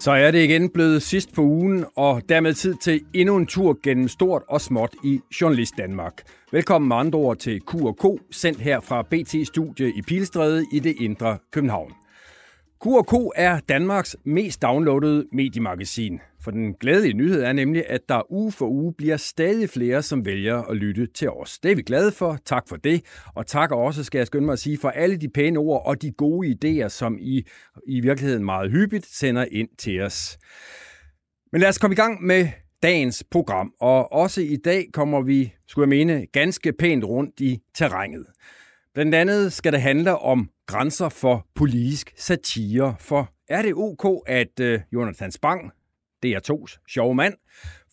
Så er det igen blevet sidst på ugen, og dermed tid til endnu en tur gennem stort og småt i Journalist Danmark. Velkommen med andre ord til Q&K, sendt her fra BT-studie i Pilstræde i det indre København. Q&K er Danmarks mest downloadede mediemagasin. For den glædelige nyhed er nemlig, at der uge for uge bliver stadig flere, som vælger at lytte til os. Det er vi glade for. Tak for det. Og tak også, skal jeg skynde mig at sige, for alle de pæne ord og de gode idéer, som I i virkeligheden meget hyppigt sender ind til os. Men lad os komme i gang med dagens program. Og også i dag kommer vi, skulle jeg mene, ganske pænt rundt i terrænet. Blandt andet skal det handle om grænser for politisk satire. For er det ok, at uh, Jonathan Spang, DR2's sjove mand,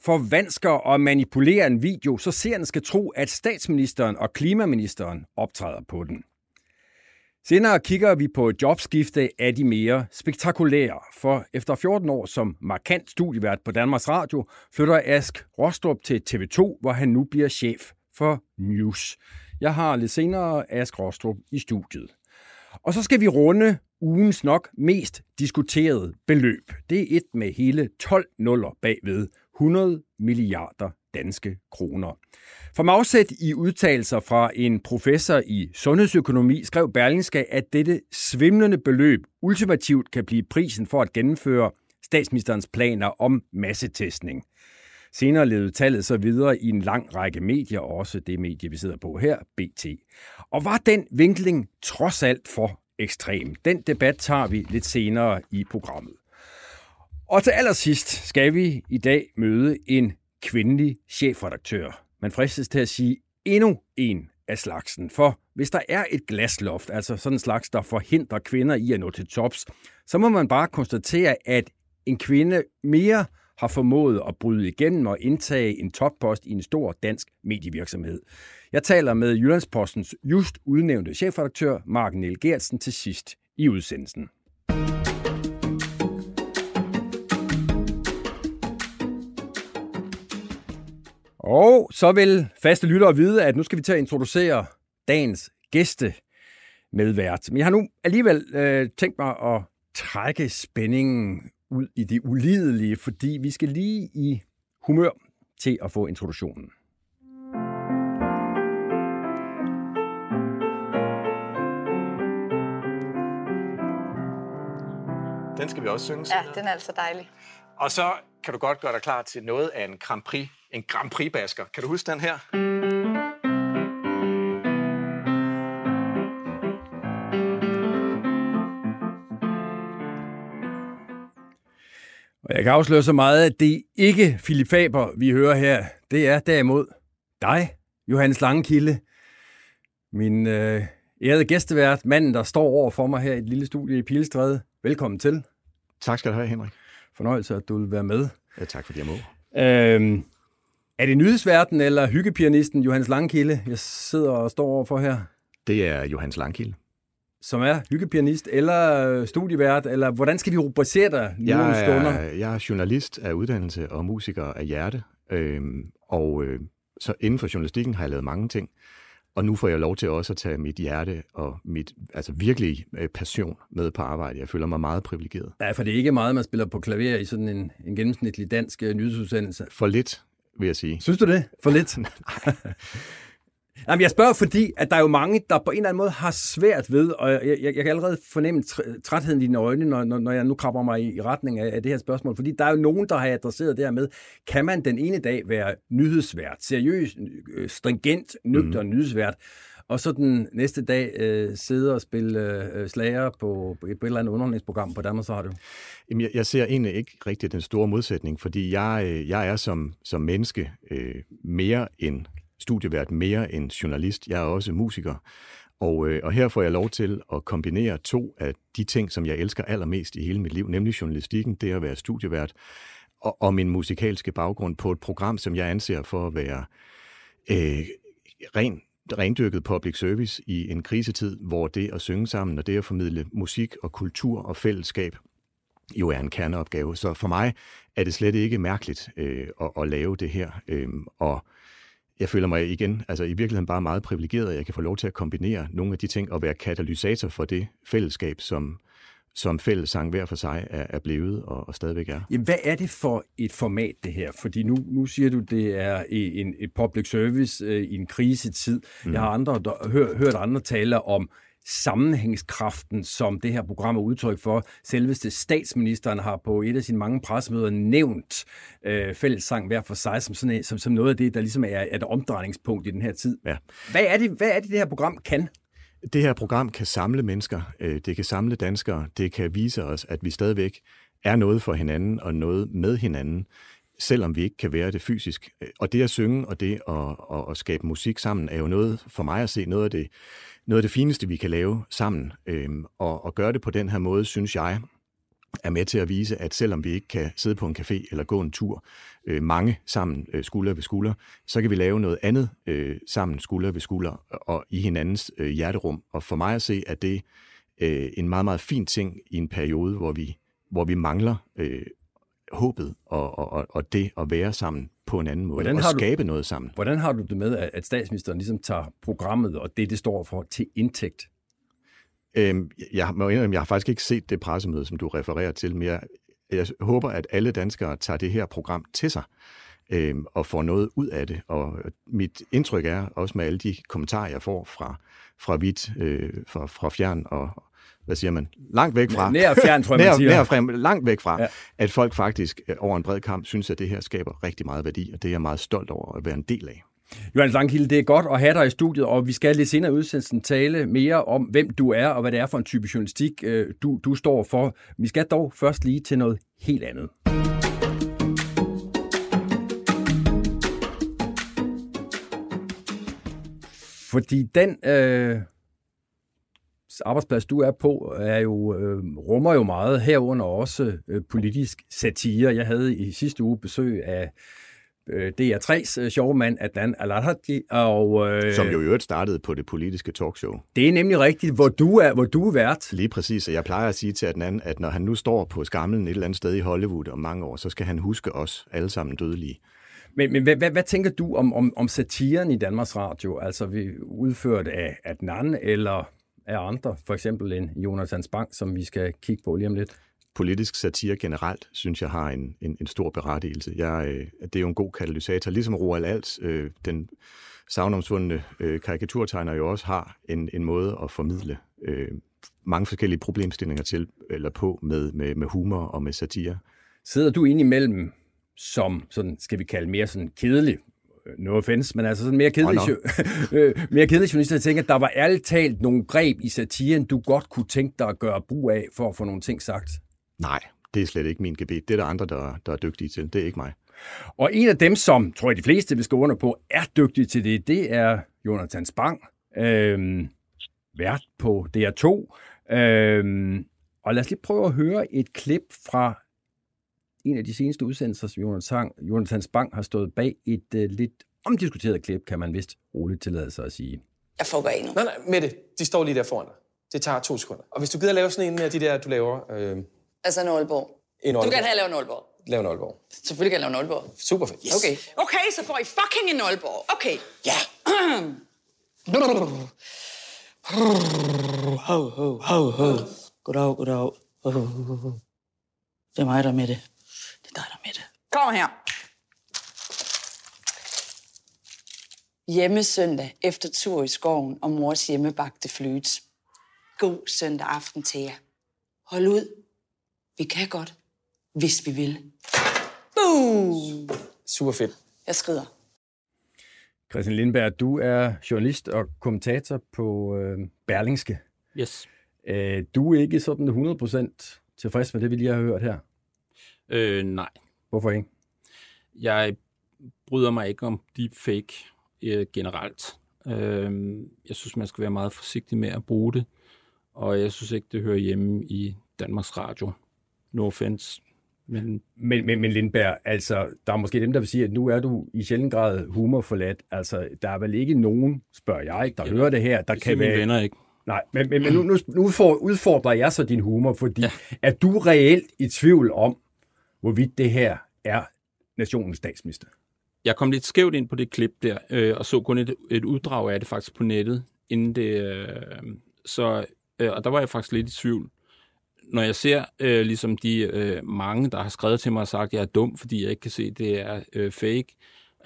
forvansker og manipulerer en video, så seerne skal tro, at statsministeren og klimaministeren optræder på den. Senere kigger vi på jobskifte af de mere spektakulære, for efter 14 år som markant studievært på Danmarks Radio, flytter Ask Rostrup til TV2, hvor han nu bliver chef for News. Jeg har lidt senere Ask Rostrup i studiet. Og så skal vi runde ugens nok mest diskuterede beløb. Det er et med hele 12 nuller bagved 100 milliarder danske kroner. For afsæt i udtalelser fra en professor i sundhedsøkonomi skrev Berlingske, at dette svimlende beløb ultimativt kan blive prisen for at gennemføre statsministerens planer om massetestning. Senere levede tallet så videre i en lang række medier, også det medie, vi sidder på her, BT. Og var den vinkling trods alt for ekstrem? Den debat tager vi lidt senere i programmet. Og til allersidst skal vi i dag møde en kvindelig chefredaktør. Man fristes til at sige endnu en af slagsen. For hvis der er et glasloft, altså sådan en slags, der forhindrer kvinder i at nå til tops, så må man bare konstatere, at en kvinde mere har formået at bryde igennem og indtage en toppost i en stor dansk medievirksomhed. Jeg taler med Jyllandspostens just udnævnte chefredaktør Mark Niel Gertsen til sidst i udsendelsen. Og så vil faste lyttere vide, at nu skal vi til at introducere dagens gæste medvært. Men jeg har nu alligevel øh, tænkt mig at trække spændingen ud i det ulidelige, fordi vi skal lige i humør til at få introduktionen. Den skal vi også synge. Ja, den er altså dejlig. Og så kan du godt gøre dig klar til noget af en Grand Prix, en Grand Prix-basker. Kan du huske den her? Og jeg kan afsløre så meget, at det ikke Philip Faber, vi hører her. Det er derimod dig, Johannes Langkilde, min øh, ærede gæstevært, manden, der står over for mig her i et lille studie i Pilestræde. Velkommen til. Tak skal du have, Henrik. Fornøjelse, at du vil være med. Ja, tak fordi jeg må. Øhm, er det nyhedsverden eller hyggepianisten Johannes Langkilde, jeg sidder og står over for her? Det er Johannes Langkilde. Som er hyggepianist eller studievært, eller hvordan skal vi rubricere dig nu Jeg stunder? er, jeg er journalist af uddannelse og musiker af hjerte, øhm, og øh, så inden for journalistikken har jeg lavet mange ting, og nu får jeg lov til også at tage mit hjerte og mit altså virkelig øh, passion med på arbejde. Jeg føler mig meget privilegeret. Ja, for det er ikke meget, man spiller på klaver i sådan en, en gennemsnitlig dansk øh, nyhedsudsendelse. For lidt, vil jeg sige. Synes du det? For lidt? Jamen, jeg spørger, fordi at der er jo mange, der på en eller anden måde har svært ved, og jeg, jeg, jeg kan allerede fornemme tr- trætheden i dine øjne, når, når, når jeg nu krabber mig i, i retning af, af det her spørgsmål. Fordi der er jo nogen, der har adresseret det her med, kan man den ene dag være nyhedsvært, seriøs, øh, stringent, nøgter mm. nyhedsvært, og så den næste dag øh, sidde og spille øh, slager på, på et, på et eller andet underholdningsprogram på Danmarks Radio? Jamen, jeg, jeg ser egentlig ikke rigtig den store modsætning, fordi jeg, øh, jeg er som, som menneske øh, mere end studievært, mere end journalist. Jeg er også musiker. Og, øh, og her får jeg lov til at kombinere to af de ting, som jeg elsker allermest i hele mit liv, nemlig journalistikken, det at være studievært, og, og min musikalske baggrund på et program, som jeg anser for at være øh, ren rendyrket public service i en krisetid, hvor det at synge sammen og det at formidle musik og kultur og fællesskab jo er en kerneopgave. Så for mig er det slet ikke mærkeligt øh, at, at lave det her. Øh, og jeg føler mig igen, altså i virkeligheden bare meget privilegeret, at jeg kan få lov til at kombinere nogle af de ting og være katalysator for det fællesskab, som, som fællessang hver for sig er, er blevet og, og stadigvæk er. Jamen, hvad er det for et format, det her? Fordi nu, nu siger du, det er en, et public service øh, i en krisetid. Mm. Jeg har andre, der, hør, hørt andre tale om sammenhængskraften, som det her program er udtryk for. Selveste statsministeren har på et af sine mange pressemøder nævnt øh, fællessang hver for sig som, sådan, som, som noget af det, der ligesom er et omdrejningspunkt i den her tid. Ja. Hvad, er det, hvad er det, det her program kan? Det her program kan samle mennesker, øh, det kan samle danskere, det kan vise os, at vi stadigvæk er noget for hinanden og noget med hinanden, selvom vi ikke kan være det fysisk. Og det at synge og det at, at, at skabe musik sammen er jo noget for mig at se noget af det noget af det fineste, vi kan lave sammen. Øhm, og, og gøre det på den her måde, synes jeg, er med til at vise, at selvom vi ikke kan sidde på en café eller gå en tur øh, mange sammen øh, skulder ved skulder, så kan vi lave noget andet øh, sammen skulder ved skulder og i hinandens øh, hjerterum. Og for mig at se, at det øh, en meget, meget fin ting i en periode, hvor vi, hvor vi mangler øh, håbet og, og, og det at være sammen på en anden måde hvordan har og skabe du, noget sammen. Hvordan har du det med, at statsministeren ligesom tager programmet og det, det står for, til indtægt? Øhm, jeg, må indrømme, jeg har faktisk ikke set det pressemøde, som du refererer til, men jeg, jeg håber, at alle danskere tager det her program til sig øhm, og får noget ud af det. Og mit indtryk er, også med alle de kommentarer, jeg får fra, fra vidt, øh, fra, fra fjern og, hvad siger man, langt væk fra, nær fjern, tror jeg, nær. Nær frem, langt væk fra, ja. at folk faktisk øh, over en bred kamp synes, at det her skaber rigtig meget værdi, og det er jeg meget stolt over at være en del af. Johannes Langkilde, det er godt at have dig i studiet, og vi skal lidt senere udsendelsen tale mere om, hvem du er, og hvad det er for en type journalistik, øh, du, du står for. Vi skal dog først lige til noget helt andet. Fordi den øh, arbejdsplads, du er på, er jo, øh, rummer jo meget herunder også øh, politisk satire. Jeg havde i sidste uge besøg af øh, DR3's øh, showmand Adnan Aladhaji. Og, øh, Som jo i øvrigt startede på det politiske talkshow. Det er nemlig rigtigt, hvor du er, hvor du er vært. Lige præcis, og jeg plejer at sige til Adnan, at når han nu står på skamlen et eller andet sted i Hollywood om mange år, så skal han huske os alle sammen dødelige. Men, men hvad, hvad, hvad tænker du om, om, om satiren i Danmarks Radio? Altså vi udført af Adnan eller af andre, for eksempel en Jonathan Spang, som vi skal kigge på lige om lidt? Politisk satire generelt, synes jeg, har en, en, en stor berettigelse. Jeg, øh, det er jo en god katalysator, ligesom Roald Als, øh, den savnomsvundne øh, karikaturtegner jo også har en, en måde at formidle øh, mange forskellige problemstillinger til eller på med, med, med humor og med satire. Sidder du ind imellem som, sådan, skal vi kalde mere sådan kedelig no offense, men altså sådan mere kedelig, oh, no. mere kedelig journalist, jeg tænker, at der var ærligt talt nogle greb i satiren, du godt kunne tænke dig at gøre brug af, for at få nogle ting sagt. Nej, det er slet ikke min gebet. Det er der andre, der, der er dygtige til. Det er ikke mig. Og en af dem, som tror jeg de fleste vil skrive under på, er dygtig til det, det er Jonathan Spang, øhm, vært på DR2. Øhm, og lad os lige prøve at høre et klip fra en af de seneste udsendelser, som Jonathan, Jonathan Spang har stået bag et uh, lidt omdiskuteret klip, kan man vist roligt tillade sig at sige. Jeg får ikke Nej, nej, Mette, de står lige der foran dig. Det tager to sekunder. Og hvis du gider lave sådan en af de der, du laver... Øh... Altså en Aalborg. En Aalborg. Du kan have lave en Aalborg. Lave en Aalborg. Selvfølgelig kan jeg lave en Aalborg. Super fedt. Yes. Okay. Okay, så får I fucking en Aalborg. Okay. Ja. Ho, ho, ho, ho. Goddag, goddag. Det er mig, der er med det dig, der med det. Kom her. Hjemmesøndag efter tur i skoven og mors hjemmebagte flyt. God søndag aften til jer. Hold ud. Vi kan godt, hvis vi vil. Boom! Super fedt. Jeg skrider. Christian Lindberg, du er journalist og kommentator på øh, Berlingske. Yes. Øh, du er ikke sådan 100% tilfreds med det, vi lige har hørt her? Øh, nej. Hvorfor ikke? Jeg bryder mig ikke om deepfake øh, generelt. Øh, jeg synes, man skal være meget forsigtig med at bruge det, og jeg synes ikke, det hører hjemme i Danmarks Radio. No offense. Men, men, men, men Lindberg, altså, der er måske dem, der vil sige, at nu er du i sjældent grad humorforladt. Altså, der er vel ikke nogen, spørger jeg, der ja, hører det her, der det kan være... venner ikke. Nej, men, men, men nu, nu, nu for, udfordrer jeg så din humor, fordi ja. er du reelt i tvivl om, hvorvidt det her er nationens statsminister? Jeg kom lidt skævt ind på det klip der, øh, og så kun et, et uddrag af det faktisk på nettet, inden det... Øh, så, øh, og der var jeg faktisk lidt i tvivl. Når jeg ser øh, ligesom de øh, mange, der har skrevet til mig og sagt, at jeg er dum, fordi jeg ikke kan se, at det er øh, fake,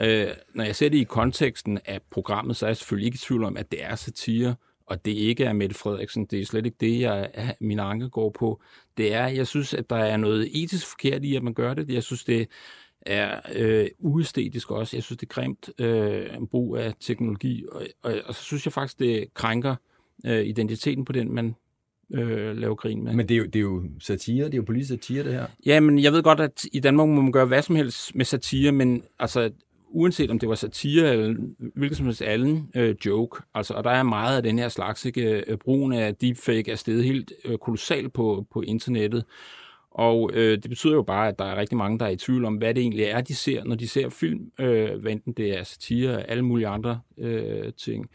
øh, når jeg ser det i konteksten af programmet, så er jeg selvfølgelig ikke i tvivl om, at det er satire, og det ikke er Mette Frederiksen. Det er slet ikke det, jeg, min anke går på. Det er, jeg synes, at der er noget etisk forkert i, at man gør det. Jeg synes, det er øh, uæstetisk også. Jeg synes, det er grimt øh, brug af teknologi, og, og, og så synes jeg faktisk, det krænker øh, identiteten på den, man øh, laver grin med. Men det er, jo, det er jo satire, det er jo politisk satire, det her. Ja, men jeg ved godt, at i Danmark må man gøre hvad som helst med satire, men altså, uanset om det var satire eller hvilket som helst anden øh, joke, altså, og der er meget af den her slags, ikke? Øh, brugen af deepfake er steget helt øh, kolossalt på, på internettet, og øh, det betyder jo bare, at der er rigtig mange, der er i tvivl om, hvad det egentlig er, de ser, når de ser film, øh, enten det er satire og alle mulige andre øh, ting.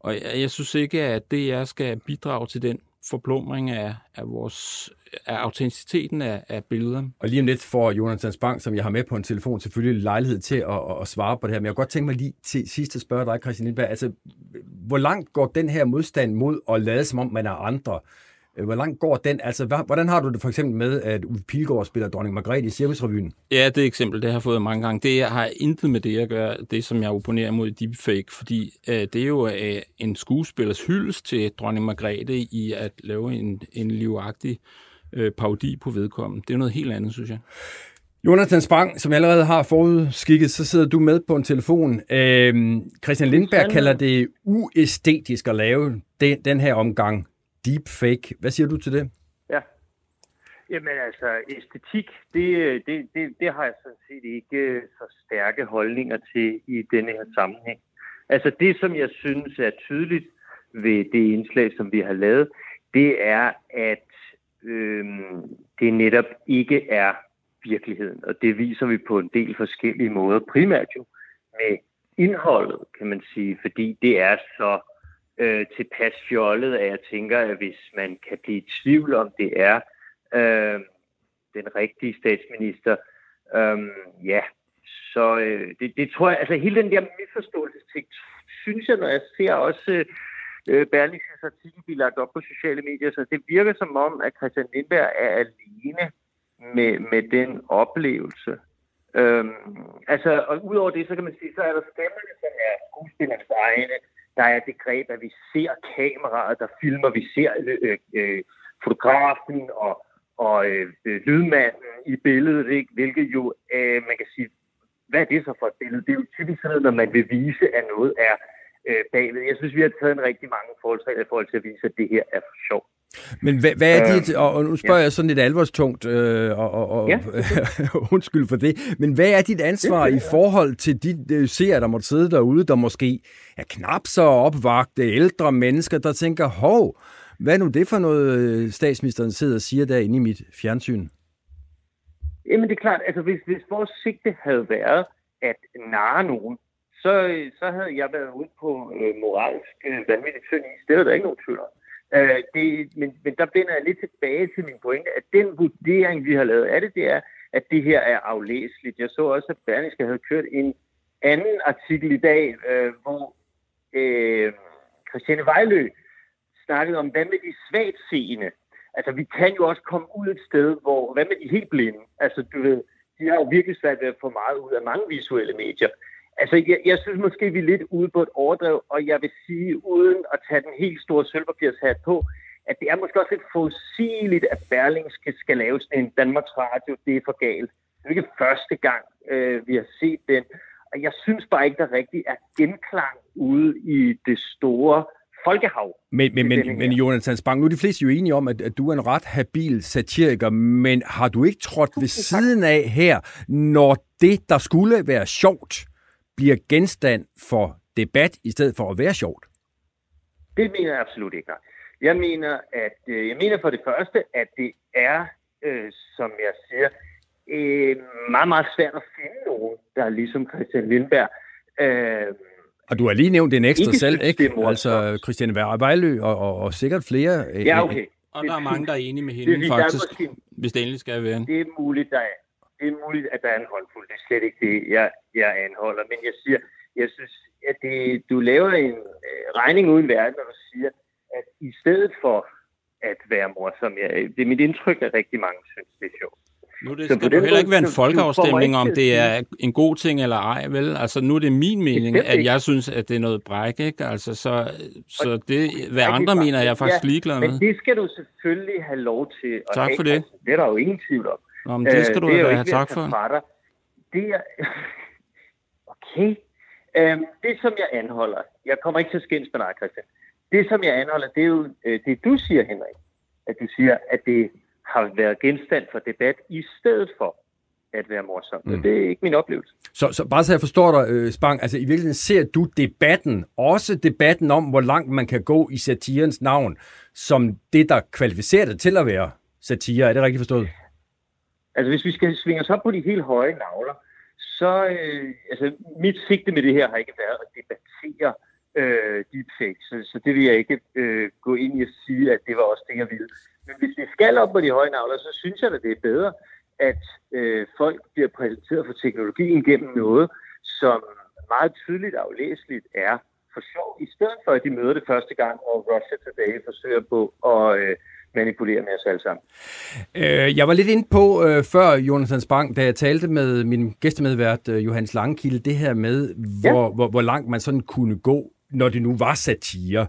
Og jeg, jeg synes ikke, at DR skal bidrage til den forplumring af, af, vores, af autenticiteten af, af billeder. Og lige om lidt får Jonathan Spang, som jeg har med på en telefon, selvfølgelig lejlighed til at, at, at svare på det her. Men jeg kunne godt tænke mig lige til sidst at spørge dig, Christian Lindberg. Altså, hvor langt går den her modstand mod at lade som om man er andre? Øh, hvor langt går den? Altså, hvordan har du det for eksempel med, at Uffe Pilgaard spiller Dronning Margrethe i Cirkusrevyen? Ja, det eksempel, det har jeg fået mange gange. Det har intet med det at gøre, det som jeg opponerer mod deepfake, fordi øh, det er jo øh, en skuespillers hyldest til Dronning Margrethe i at lave en, en livagtig øh, parodi på vedkommende. Det er noget helt andet, synes jeg. Jonathan Spang, som jeg allerede har forudskikket, så sidder du med på en telefon. Øhm, Christian Lindberg kalder det uæstetisk at lave den, den her omgang deepfake. Hvad siger du til det? Ja. Jamen altså, æstetik, det, det, det, det har jeg sådan set ikke øh, så stærke holdninger til i denne her sammenhæng. Altså det, som jeg synes er tydeligt ved det indslag, som vi har lavet, det er, at øhm, det netop ikke er virkeligheden. Og det viser vi på en del forskellige måder. Primært jo med indholdet, kan man sige, fordi det er så øh, tilpas fjollet, at jeg tænker, at hvis man kan blive i tvivl om, det er øh, den rigtige statsminister, øh, ja, så øh, det, det tror jeg, altså hele den der misforståelsesting, synes jeg, når jeg ser også øh, Berlingses artikel blive lagt op på sociale medier, så det virker som om, at Christian Lindberg er alene med, med den oplevelse. Øhm, altså, og udover det, så kan man sige, så er der stemmerne, som er skuespillernes egne, der er det greb, at vi ser kameraet, der filmer, vi ser øh, øh, fotografen og, og øh, lydmanden i billedet, ikke? hvilket jo, øh, man kan sige, hvad er det så for et billede? Det er jo typisk sådan, når man vil vise, at noget er øh, bagved. Jeg synes, vi har taget en rigtig mange forholdsregler i forhold til at vise, at det her er for sjovt. Men hvad, hvad er dit, og nu spørger ja. jeg sådan lidt alvorstungt, øh, og, og, og ja. undskyld for det, men hvad er dit ansvar ja, ja, ja. i forhold til de øh, seere, der måtte sidde derude, der måske er knap så opvagte ældre mennesker, der tænker, hov, hvad er nu det for noget, øh, statsministeren sidder og siger derinde i mit fjernsyn? Jamen det er klart, altså hvis, hvis vores sigte havde været at narre nogen, så, så havde jeg været ude på øh, moralsk øh, vanvittigt tynd is. Det er der ikke nogen tvivl om. Øh, det, men, men der vender jeg lidt tilbage til min pointe, at den vurdering, vi har lavet af det, det er, at det her er aflæseligt. Jeg så også, at Berlingske havde kørt en anden artikel i dag, øh, hvor øh, Christiane Vejlø snakkede om, hvad med de svagt seende? Altså, vi kan jo også komme ud et sted, hvor, hvad med de helt blinde? Altså, du ved, de har jo virkelig svært ved at få meget ud af mange visuelle medier. Altså, jeg, jeg synes måske, vi er lidt ude på et overdrev, og jeg vil sige, uden at tage den helt store sølvpapirshat på, at det er måske også lidt forudsigeligt, at Berlingske skal lave sådan en Danmarks Radio. Det er for galt. Det er ikke første gang, øh, vi har set den. Og jeg synes bare ikke, der rigtig er genklang ude i det store folkehav. Men, men, men, men Jonathan Spang, nu er de fleste jo enige om, at, at du er en ret habil satiriker, men har du ikke trådt ved siden af her, når det, der skulle være sjovt, bliver genstand for debat, i stedet for at være sjovt? Det mener jeg absolut ikke. Jeg mener, at, øh, jeg mener for det første, at det er, øh, som jeg siger, øh, meget, meget svært at finde nogen, der er ligesom Christian Lindberg. Øh, og du har lige nævnt en ekstra Ikke selv, synes, ikke? det. Altså Christian Vejlø og, og, og sikkert flere. øh, ja, okay. Og der er mange, der er enige med Det hende, der er faktisk, måske- hvis det endelig skal være. Det er muligt, der er, det er muligt, at der er en håndfuld. Det er slet ikke det, jeg, jeg anholder. Men jeg siger, jeg synes, at det, du laver en øh, regning uden verden, når du siger, at i stedet for at være morsom, jeg, det er mit indtryk, at rigtig mange synes, det er sjovt. Nu er det, skal du heller ikke være en folkeafstemning, om det er en god ting eller ej, vel? Altså, nu er det min mening, Bestemt at jeg synes, at det er noget bræk, ikke? Altså, så, så det, hvad det er andre mener, er jeg faktisk Ja, ligeglad Men med. det skal du selvfølgelig have lov til. at Tak for det. altså, Det er der jo ingen tvivl om. Nå, men det skal Øh, du er jo have tak for. Fra dig. Det er... okay. Øhm, det, som jeg anholder, jeg kommer ikke til at skændes med dig, Christian. Det, som jeg anholder, det er jo øh, det, du siger, Henrik. At du siger, at det har været genstand for debat i stedet for at være morsomt. Mm. Det er ikke min oplevelse. Så, så bare så jeg forstår dig, øh, Spang, altså i virkeligheden ser du debatten, også debatten om, hvor langt man kan gå i satirens navn, som det, der kvalificerer det til at være satire. Er det rigtigt forstået? Altså, hvis vi skal svinge os op på de helt høje navler, så øh, altså, mit sigte med det her har ikke været at debattere øh, deepfake, så, så det vil jeg ikke øh, gå ind i at sige, at det var også det, jeg ville. Men hvis vi skal op på de høje navler, så synes jeg, at det er bedre, at øh, folk bliver præsenteret for teknologien gennem noget, som meget tydeligt og aflæseligt er for sjov, i stedet for, at de møder det første gang, og Russia Today forsøger på at øh, manipulere med os alle sammen. Øh, jeg var lidt inde på øh, før, Jonathan Spang, da jeg talte med min gæstemedvært øh, Johannes Langkilde, det her med, hvor, ja. hvor, hvor langt man sådan kunne gå når det nu var satire.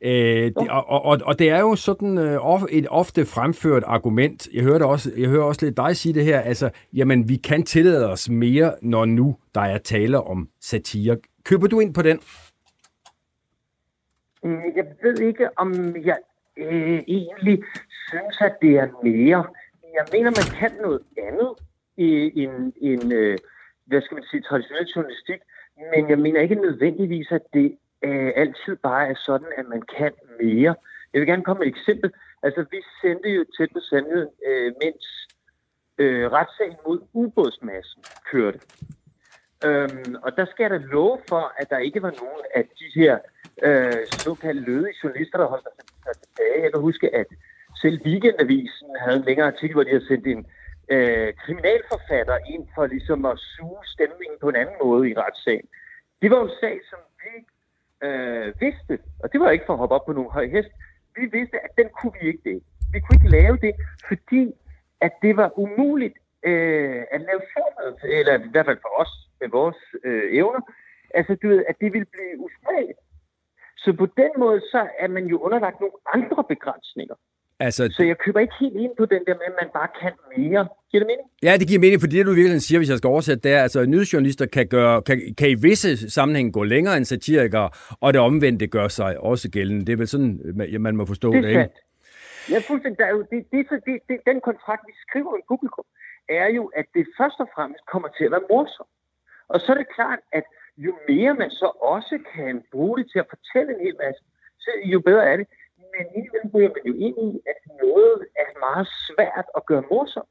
Øh, det, og, og, og det er jo sådan øh, of, et ofte fremført argument. Jeg hører, også, jeg hører også lidt dig sige det her. Altså, jamen, vi kan tillade os mere, når nu der er tale om satire. Køber du ind på den? Mm, Jeg ved ikke, om jeg øh, egentlig synes, at det er mere. Jeg mener, man kan noget andet i en, en øh, hvad skal man sige, traditionel journalistik, men jeg mener ikke nødvendigvis, at det øh, altid bare er sådan, at man kan mere. Jeg vil gerne komme med et eksempel. Altså, vi sendte jo tæt på sandheden, øh, mens øh, retssagen mod ubådsmassen kørte. Øhm, og der skal jeg da love for, at der ikke var nogen af de her øh, såkaldte lødige journalister, der holdt sig tilbage. Jeg kan huske, at selv Weekendavisen havde en længere artikel, hvor de havde sendt en øh, kriminalforfatter ind for ligesom at suge stemningen på en anden måde i retssagen. Det var jo en sag, som vi øh, vidste, og det var ikke for at hoppe op på nogen høj hest, vi vidste, at den kunne vi ikke det. Vi kunne ikke lave det, fordi at det var umuligt øh, at lave formet, eller i hvert fald for os med vores øh, evner, altså du ved, at det ville blive usmageligt. Så på den måde, så er man jo underlagt nogle andre begrænsninger. Altså, Så jeg køber ikke helt ind på den der med, at man bare kan mere. Giver det mening? Ja, det giver mening, fordi det du virkelig siger, hvis jeg skal oversætte, det er, altså nyhedsjournalister kan, gøre, kan, kan i visse sammenhæng gå længere end satirikere, og det omvendte gør sig også gældende. Det er vel sådan, man- må forstå det, Det er ikke? Ja, fuldstændig. Der er jo, det, det, det, det, den kontrakt, vi skriver i publikum, er jo, at det først og fremmest kommer til at være morsomt. Og så er det klart, at jo mere man så også kan bruge det til at fortælle en hel masse, så jo bedre er det. Men indimellem ryger man jo ind i, at noget er meget svært at gøre morsomt.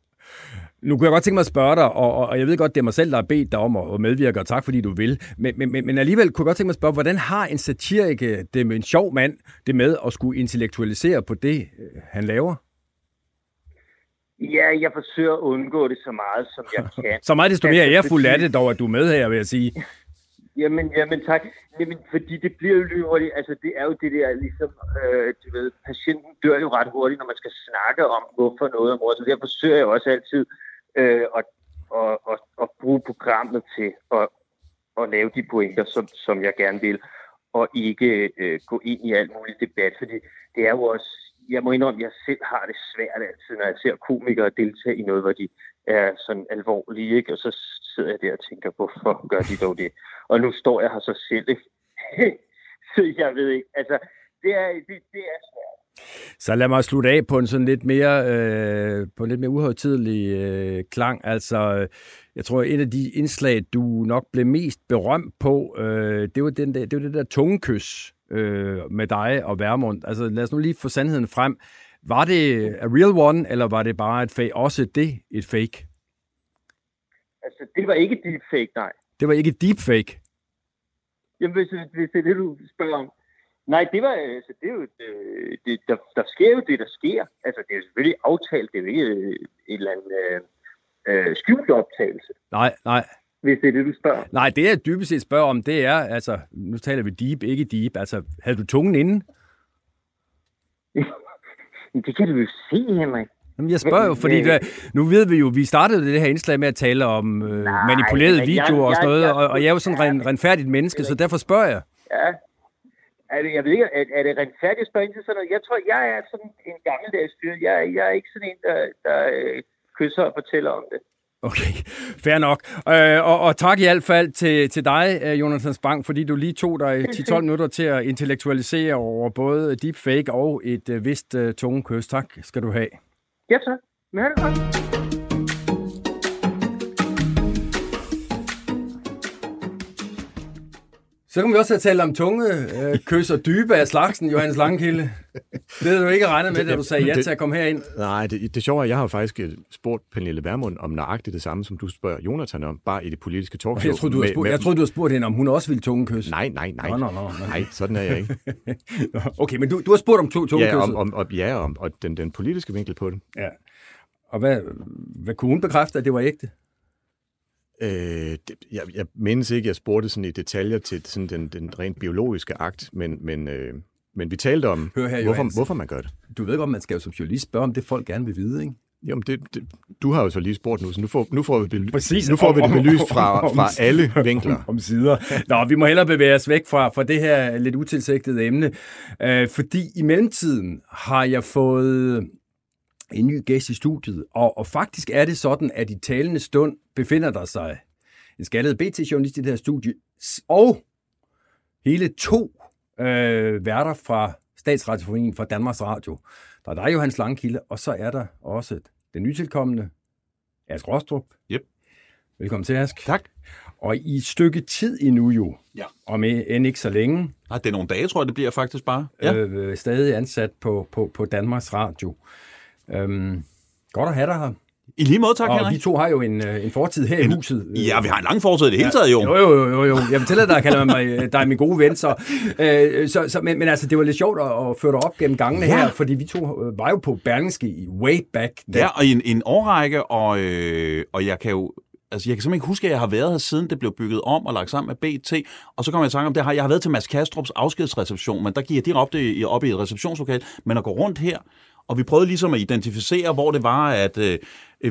Nu kunne jeg godt tænke mig at spørge dig, og, og- jeg ved godt, det er mig selv, der har bedt dig om at medvirke, og tak fordi du vil. Men, men, men- alligevel kunne jeg godt tænke mig at spørge, hvordan har en satiriker det med en sjov mand, det med at skulle intellektualisere på det, øh, han laver? Ja, jeg forsøger at undgå det så meget, som jeg kan. Så meget desto mere ærefuldt er det dog, at du er med her, vil jeg sige. Jamen, jamen tak. Jamen, fordi det bliver jo lynhurtigt. Altså, det er jo det der, ligesom, øh, du ved, patienten dør jo ret hurtigt, når man skal snakke om, hvorfor noget er Så Derfor forsøger jeg jo også altid øh, at, at, at, at bruge programmet til at, at lave de pointer, som, som jeg gerne vil, og ikke øh, gå ind i alt muligt debat, fordi det er jo også, jeg må indrømme, at jeg selv har det svært altid, når jeg ser komikere deltage i noget, hvor de er sådan alvorlige, ikke? og så sidder jeg der og tænker, hvorfor gør de dog det? Og nu står jeg her så selv, ikke? så jeg ved ikke, altså, det er, det, det er svært. Så lad mig slutte af på en sådan lidt mere, øh, på en lidt mere uhøjtidelig øh, klang. Altså, jeg tror, et af de indslag, du nok blev mest berømt på, øh, det var den der, det var det der tungekys øh, med dig og Værmund. Altså, lad os nu lige få sandheden frem. Var det a real one, eller var det bare et fake? Også det et fake? Altså, det var ikke deepfake, nej. Det var ikke deepfake. Jamen, hvis, hvis det er det, du spørger om. Nej, det var, altså, det er jo, øh, det, der, der sker jo det, der sker. Altså, det er jo selvfølgelig aftalt, det er jo ikke øh, et eller andet øh, øh, skjult optagelse, Nej, nej. Hvis det er det, du spørger. Nej, det jeg dybest set spørger om, det er, altså, nu taler vi deep, ikke deep. Altså, havde du tungen inde? Men det kan du jo se, Henrik. Jamen, jeg spørger jo, fordi Men- der, nu ved vi jo, vi startede det her indslag med at tale om øh, manipulerede men jeg- videoer og sådan jeg- noget, jeg- og, og jeg er jo sådan en ren, renfærdigt menneske, så derfor spørger jeg. Ja. Er det, jeg ved ikke, er, er det retfærdigt at spørge ind til sådan noget? Jeg tror, jeg er sådan en gammeldags fyr. Jeg, jeg er ikke sådan en, der, der øh, kysser og fortæller om det. Okay, fair nok. Øh, og, og tak i hvert fald til, til dig, øh, Jonathan Spang, fordi du lige tog dig 10-12 minutter til at intellektualisere over både deepfake og et øh, vist øh, tungekys. Tak skal du have. Ja, så. Men det godt. Så kan vi også have talt om tunge øh, kys og dybe af slagsen, Johannes Langkilde. Det havde du ikke regnet med, da du sagde ja til at komme herind. Nej, det, det sjove er, at jeg har faktisk øh, spurgt Pernille Vermund om nøjagtigt det samme, som du spørger Jonathan om, bare i det politiske talkshow. Jeg troede, du havde Med- spurgt, med- jeg troede, du havde spurgt hende, om hun også ville tungekys. Nej, nej, nej. Nå, nå, nå, nå. Nej, sådan er jeg ikke. Okay, men du, du har spurgt om to tungekysset. Ja, om, om, om, ja, om og den, den politiske vinkel på det. Ja. Og hvad, hvad kunne hun bekræfte, at det var ægte? Øh, det, jeg, jeg mindes ikke, jeg spurgte sådan i detaljer til sådan den, den rent biologiske akt, men, men, øh, men vi talte om, Hør her, hvorfor, hvorfor man gør det. Du ved godt, man skal jo som journalist spørge om det, folk gerne vil vide, ikke? Jamen, det, det, du har jo så lige spurgt nu, så nu får, nu får, vi, bely- Præcis. nu får vi det Om- om- belyst fra, om- fra alle vinkler. Om, om sider. Nå, vi må hellere bevæge os væk fra, fra det her lidt utilsigtede emne, øh, fordi i mellemtiden har jeg fået en ny gæst i studiet, og, og faktisk er det sådan, at i talende stund befinder der sig en skaldet BT-journalist i det her studie, og hele to øh, værter fra Statsradiofonien fra Danmarks Radio. Der er dig, Johannes Langkilde, og så er der også den nytilkommende Ask Rostrup. Yep. Velkommen til, Ask. Tak. Og i et stykke tid endnu jo, Ja. og med end ikke så længe, Nej, det er nogle dage, tror jeg, det bliver faktisk bare. Ja. øh, stadig ansat på, på, på Danmarks Radio. Øhm, godt at have dig her. I lige måde, tak, og Henrik. vi to har jo en, øh, en fortid her i huset. Ja, vi har en lang fortid i det hele taget, jo. Jo, jo, jo, jo. Jeg fortæller dig, at kalder mig øh, dig min gode ven, så, øh, så, så men, men altså, det var lidt sjovt at, at føre dig op gennem gangene Ja. her, fordi vi to øh, var jo på Berlingske i way back. Ja, og i en, en årrække, og, øh, og jeg kan jo Altså, jeg kan simpelthen ikke huske, at jeg har været her, siden det blev bygget om og lagt sammen med BT. Og så kommer jeg i tanke om, det har, jeg har været til Mads Kastrups afskedsreception, men der giver jeg direkte op, i- op i et receptionslokal. Men at gå rundt her, og vi prøvede ligesom at identificere, hvor det var, at øh,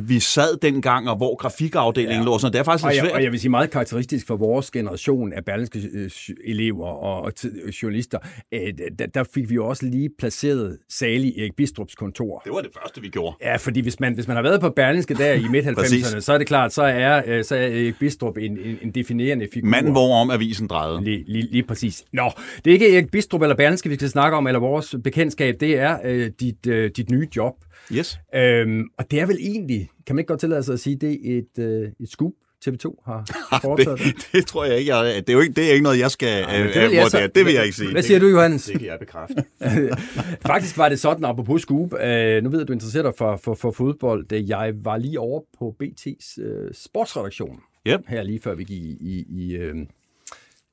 vi sad dengang, og hvor grafikafdelingen ja. lå. og Sådan. Det er faktisk Og jeg, svært. og jeg vil sige meget karakteristisk for vores generation af berlingske øh, elever og, og tid- journalister, øh, der, der fik vi jo også lige placeret Sali Erik Bistrups kontor. Det var det første, vi gjorde. Ja, fordi hvis man, hvis man har været på Berlingske der i midt-90'erne, Præcis. så er det klart, så er, øh, så er Erik Bistrup en, en, en definerende figur. Manden, hvorom avisen drejede. Lige, lige, lige præcis. Nå, det er ikke Erik Bistrup eller Berlingske, vi skal snakke om, eller vores bekendtskab, det er øh, dit, øh, dit nye job. Yes. Øhm, og det er vel egentlig, kan man ikke godt tillade sig at sige, det er et, øh, et scoop, TV2 har foretaget. Det, det tror jeg ikke. Jeg, det, er jo ikke det er ikke noget, jeg skal men øh, det vil jeg så- Det vil jeg ikke sige. Hvad siger du, Johannes? Det kan jeg bekræfte. Faktisk var det sådan, apropos Scoop, øh, nu ved jeg, at du interesserer dig for, for, for fodbold. Øh, Jeg var lige over på BT's øh, sportsredaktion, Yep. her lige før vi gik i, i, i, øh,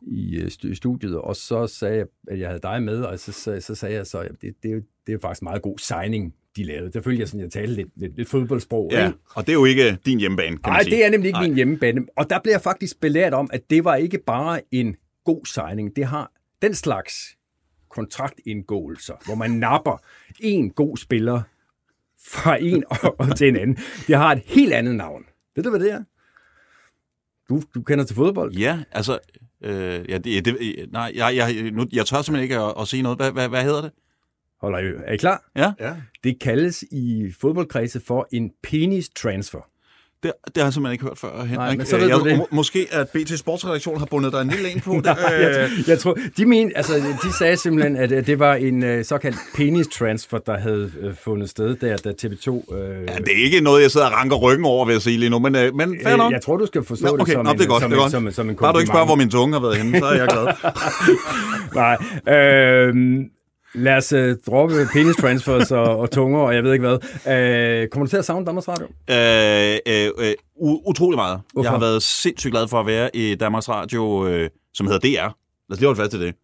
i øh, stu- studiet, og så sagde jeg, at jeg havde dig med, og så, så, så sagde jeg så, at det, det, er jo, det er faktisk en meget god signing, de lavede. Der følte jeg sådan, jeg talte lidt, lidt, lidt fodboldsprog. Ja, ikke? og det er jo ikke din hjemmebane, kan Nej, det er nemlig ikke Nej. min hjemmebane. Og der blev jeg faktisk belært om, at det var ikke bare en god signing. Det har den slags kontraktindgåelser, hvor man napper en god spiller fra en og til en anden. Det har et helt andet navn. Ved du, hvad det er? Du, du kender til fodbold? Ja, altså... Øh, ja, det, det, nej, jeg, jeg, nu, jeg tør simpelthen ikke at, at sige noget. Hvad, hvad, hvad hedder det? Holder I, er I klar? Ja, Ja. Det kaldes i fodboldkredse for en penis transfer. det, det har jeg simpelthen ikke hørt før, Henrik. men så ved jeg, du det. må- Måske at BT Sportsredaktion har bundet dig en lille en på det. jeg, Øh, jeg tror, de, men, altså, de sagde simpelthen, at øh, det var en øh, såkaldt penis transfer, der havde øh, fundet sted der, da TV2... Øh, ja, det er ikke noget, jeg sidder og ranker ryggen over, vil jeg sige lige nu, men, øh, men fair nok. øh, jeg tror, du skal forstå Nå, det okay, som, nå, en, det er godt, som, det er en, godt. som, som en Bare du ikke spørger, hvor min tunge har været henne, så er jeg glad. Nej. Øh, Lad os uh, droppe penis transfers og, og tunger, og jeg ved ikke hvad. Uh, kommer du til at savne Danmarks Radio? Øh, øh, øh, u- utrolig meget. Hvorfor? Jeg har været sindssygt glad for at være i Danmarks Radio, øh, som hedder DR. Lad os lige holde fast til det.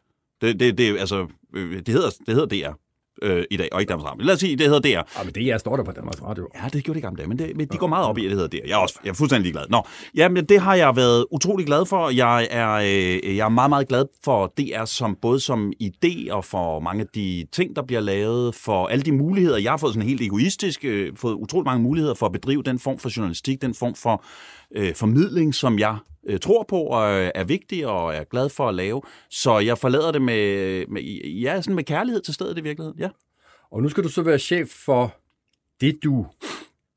Det, det, det, altså, det, hedder, det hedder DR øh, i dag, og ikke Danmarks Radio. Lad os sige, det hedder DR. Ja, men det er står der på Danmarks Radio. Ja, det gjorde det gamle dage, men, det, men de går meget op i, at det hedder det. Jeg er, også, jeg er fuldstændig ligeglad. Nå, jamen, det har jeg været utrolig glad for. Jeg er, øh, jeg er meget, meget glad for DR som, både som idé og for mange af de ting, der bliver lavet, for alle de muligheder. Jeg har fået sådan helt egoistisk, øh, fået utrolig mange muligheder for at bedrive den form for journalistik, den form for øh, formidling, som jeg øh, tror på og øh, er vigtig og er glad for at lave. Så jeg forlader det med, med, ja, sådan med kærlighed til stedet i virkeligheden. Ja. Og nu skal du så være chef for det, du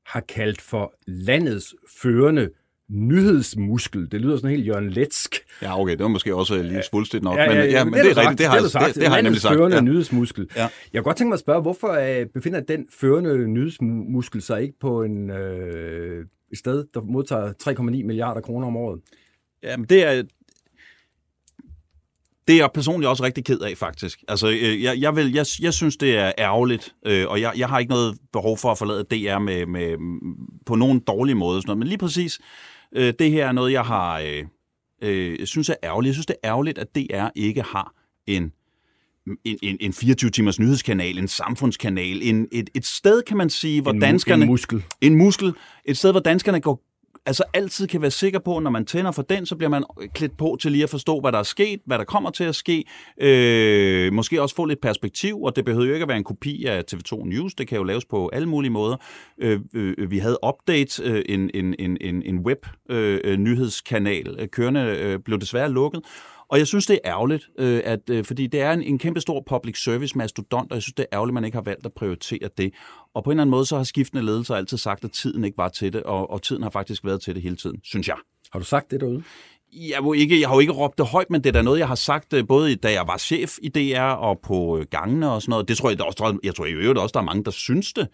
har kaldt for landets førende nyhedsmuskel. Det lyder sådan helt Jørgen Letsk. Ja, okay, det var måske også lige svulstigt nok, Ja, men, ja, ja, men det, har er rigtigt, det har, sagt. det, det har jeg nemlig Landets sagt. førende Ja. nyhedsmuskel. Ja. Jeg kunne godt tænke mig at spørge, hvorfor øh, befinder den førende nyhedsmuskel sig ikke på en, øh, et sted, der modtager 3,9 milliarder kroner om året? Jamen, det er... Det er jeg personligt også rigtig ked af, faktisk. Altså, øh, jeg, jeg, vil, jeg, jeg synes, det er ærgerligt, øh, og jeg, jeg har ikke noget behov for at forlade DR med, med, på nogen dårlig måde. Sådan noget. Men lige præcis, øh, det her er noget, jeg har øh, øh, jeg synes er ærgerligt. Jeg synes, det er ærgerligt, at DR ikke har en en, en, en 24-timers nyhedskanal, en samfundskanal, en, et, et sted, kan man sige, hvor En danskerne... en muskel. En muskel. Et sted, hvor danskerne går altså altid kan være sikker på, at når man tænder for den, så bliver man klædt på til lige at forstå, hvad der er sket, hvad der kommer til at ske. Øh, måske også få lidt perspektiv, og det behøver jo ikke at være en kopi af TV2 News. Det kan jo laves på alle mulige måder. Øh, øh, vi havde Update, øh, en, en, en, en, en web-nyhedskanal, øh, kørende, øh, blev desværre lukket. Og jeg synes, det er ærgerligt, øh, at, øh, fordi det er en, en kæmpe stor public service mastodont, og jeg synes, det er ærgerligt, at man ikke har valgt at prioritere det. Og på en eller anden måde, så har skiftende ledelser altid sagt, at tiden ikke var til det, og, og tiden har faktisk været til det hele tiden, synes jeg. Har du sagt det derude? Jeg, må ikke, jeg har jo ikke råbt det højt, men det er da noget, jeg har sagt, øh, både da jeg var chef i DR og på øh, gangene og sådan noget. Det tror jeg, også, jeg tror i øvrigt også, der er mange, der synes det.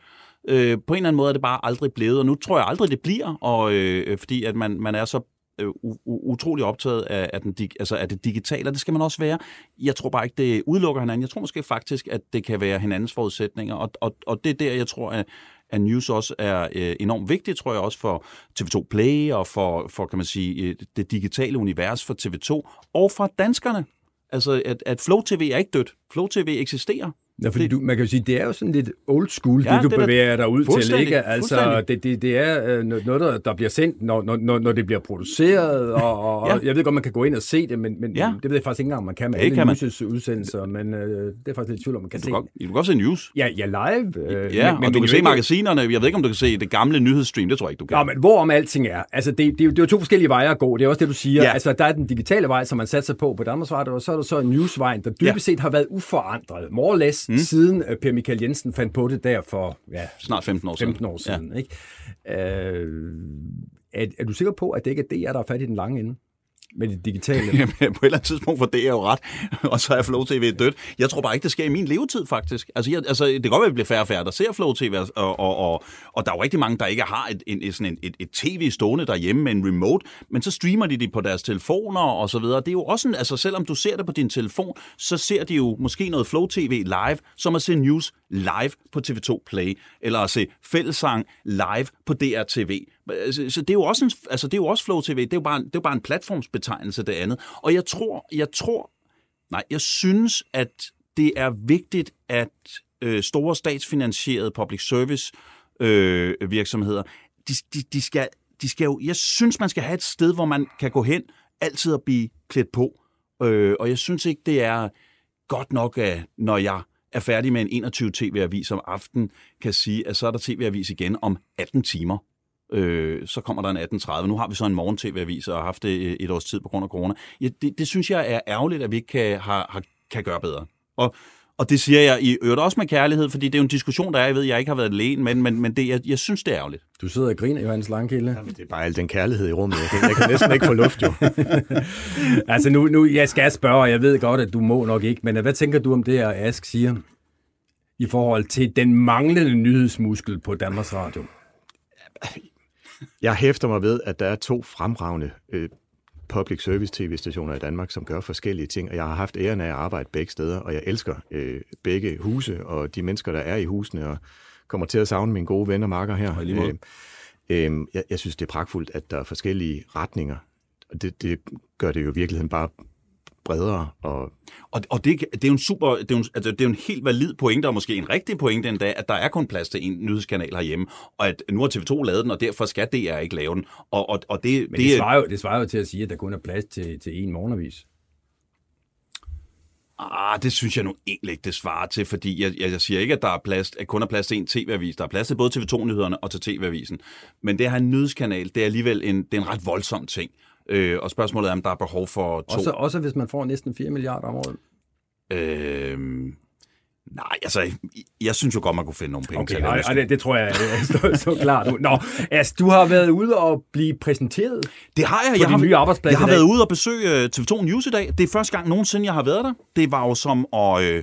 Øh, på en eller anden måde er det bare aldrig blevet, og nu tror jeg aldrig, det bliver, og, øh, fordi at man, man er så øh, utrolig optaget af, af, den, altså af det digitale, og det skal man også være. Jeg tror bare ikke, det udelukker hinanden. Jeg tror måske faktisk, at det kan være hinandens forudsætninger, og, og, og det er der, jeg tror, at, at news også er øh, enormt vigtigt, tror jeg også for TV2 Play og for, for kan man sige, øh, det digitale univers for TV2 og for danskerne. Altså, at, at Flow TV er ikke dødt. Flow TV eksisterer. Ja, fordi du, man kan jo sige, det er jo sådan lidt old school, Ja, det du det er bevæger dig ud til, ikke? Altså, det, det, det er øh, noget, der, der bliver sendt, når, når, når, det bliver produceret, og, og Ja. jeg ved godt, man kan gå ind og se det, men, men Ja. det ved jeg faktisk ikke engang, man kan med alle man. udsendelser, men øh, det er faktisk lidt tvivl om, man kan Du se. kan, godt, du kan godt se news. Ja, ja, live. Øh, Ja, men, og du kan se ikke- magasinerne. Jeg ved ikke, om du kan se det gamle nyhedsstream. Det tror jeg ikke, du kan. Nå, men hvorom alting er, altså det, det, er det er jo to forskellige veje at gå, det er også det, du siger. Ja. Altså der er den digitale vej, som man satser på på Danmarks Radio, og så er der så newsvejen, der dybest set har været uforandret, more or less, mm. siden uh, Per Michael Jensen fandt på det der for ja, Snart 15 år siden. 15 år siden. Ja. Ikke? Øh, er, er du sikker på, at det ikke er DR, der er fat i den lange ende? Med det digitale? Jamen, på et eller andet tidspunkt får det jo ret, og så er Flow TV dødt. Jeg tror bare ikke, det sker i min levetid, faktisk. Altså, jeg, altså det kan godt være, at vi bliver færre og færre, der ser Flow TV, og, og, og, og der er jo rigtig mange, der ikke har et, en, sådan en, et, et tv stående derhjemme med en remote, men så streamer de det på deres telefoner og så videre. Det er jo også en, altså selvom du ser det på din telefon, så ser de jo måske noget Flow TV live, som at se news live på TV2 Play, eller at se fællesang live på DRTV. Så så det er jo også, en, altså det er jo også Flow TV, det er jo bare, en- det er jo bare en platformsbetegnelse det andet. Og jeg tror, jeg tror, nej, jeg synes, at det er vigtigt, at øh, store statsfinansierede public service øh, virksomheder, de, de, de, skal, de skal jo, jeg synes, man skal have et sted, hvor man kan gå hen, altid at blive klædt på. Øh, og jeg synes ikke, det er godt nok, at når jeg er færdig med en 21 tv-avis om aftenen, kan sige, at så er der tv-avis igen om 18 timer. Øh, så kommer der en 18.30. Nu har vi så en morgen-tv-avis og har haft det øh, et års tid på grund af corona. Ja, det, det synes jeg er ærgerligt, at vi ikke kan, har, har, kan gøre bedre. Og, og det siger jeg i øvrigt også med kærlighed, fordi det er jo en diskussion, der er, jeg ved, jeg ikke har været alene, men, men, men det, jeg, jeg synes, det er ærgerligt. Du sidder og griner, Johannes Langkilde. Jamen, det er bare al den kærlighed i rummet. Jeg kan, jeg kan næsten ikke få luft, jo. altså nu, nu, jeg skal spørge, og jeg ved godt, at du må nok ikke, men hvad tænker du om det, at Ask siger, i forhold til den manglende nyhedsmuskel på Danmarks Radio? Jeg hæfter mig ved, at der er to fremragende øh, public service tv-stationer i Danmark, som gør forskellige ting, og jeg har haft æren af at arbejde begge steder, og jeg elsker øh, begge huse, og de mennesker, der er i husene, og kommer til at savne mine gode venner Marker her. Og i lige måde. Øh, øh, jeg, jeg synes, det er pragtfuldt, at der er forskellige retninger, og det, det gør det jo i virkeligheden bare bredere. Og Og, og det, det er jo en super, det er jo en, altså, det er jo en helt valid pointe, og måske en rigtig pointe endda, at der er kun plads til en nyhedskanal herhjemme, og at nu har TV2 lavet den, og derfor skal DR ikke lave den. Og, og, og det, Men det, det, svarer jo, det svarer jo til at sige, at der kun er plads til, til en morgenavis. Ah, det synes jeg nu egentlig ikke, det svarer til, fordi jeg, jeg, jeg siger ikke, at der er plads, at kun er plads til en tv-avis. Der er plads til både TV2-nyhederne og til tv-avisen. Men det en nyhedskanal, det er alligevel en, det er en ret voldsom ting. Øh, og spørgsmålet er, om der er behov for to... Også, også hvis man får næsten 4 milliarder om året. Øh, nej, altså, jeg, synes jo godt, man kunne finde nogle penge Okay, til nej, nej, det, det tror jeg står så klart. Nå, altså, du har været ude og blive præsenteret Det har jeg. på jeg din har, nye arbejdsplads Jeg har været ude og besøge øh, TV2 News i dag. Det er første gang nogensinde, jeg har været der. Det var jo som at... Øh,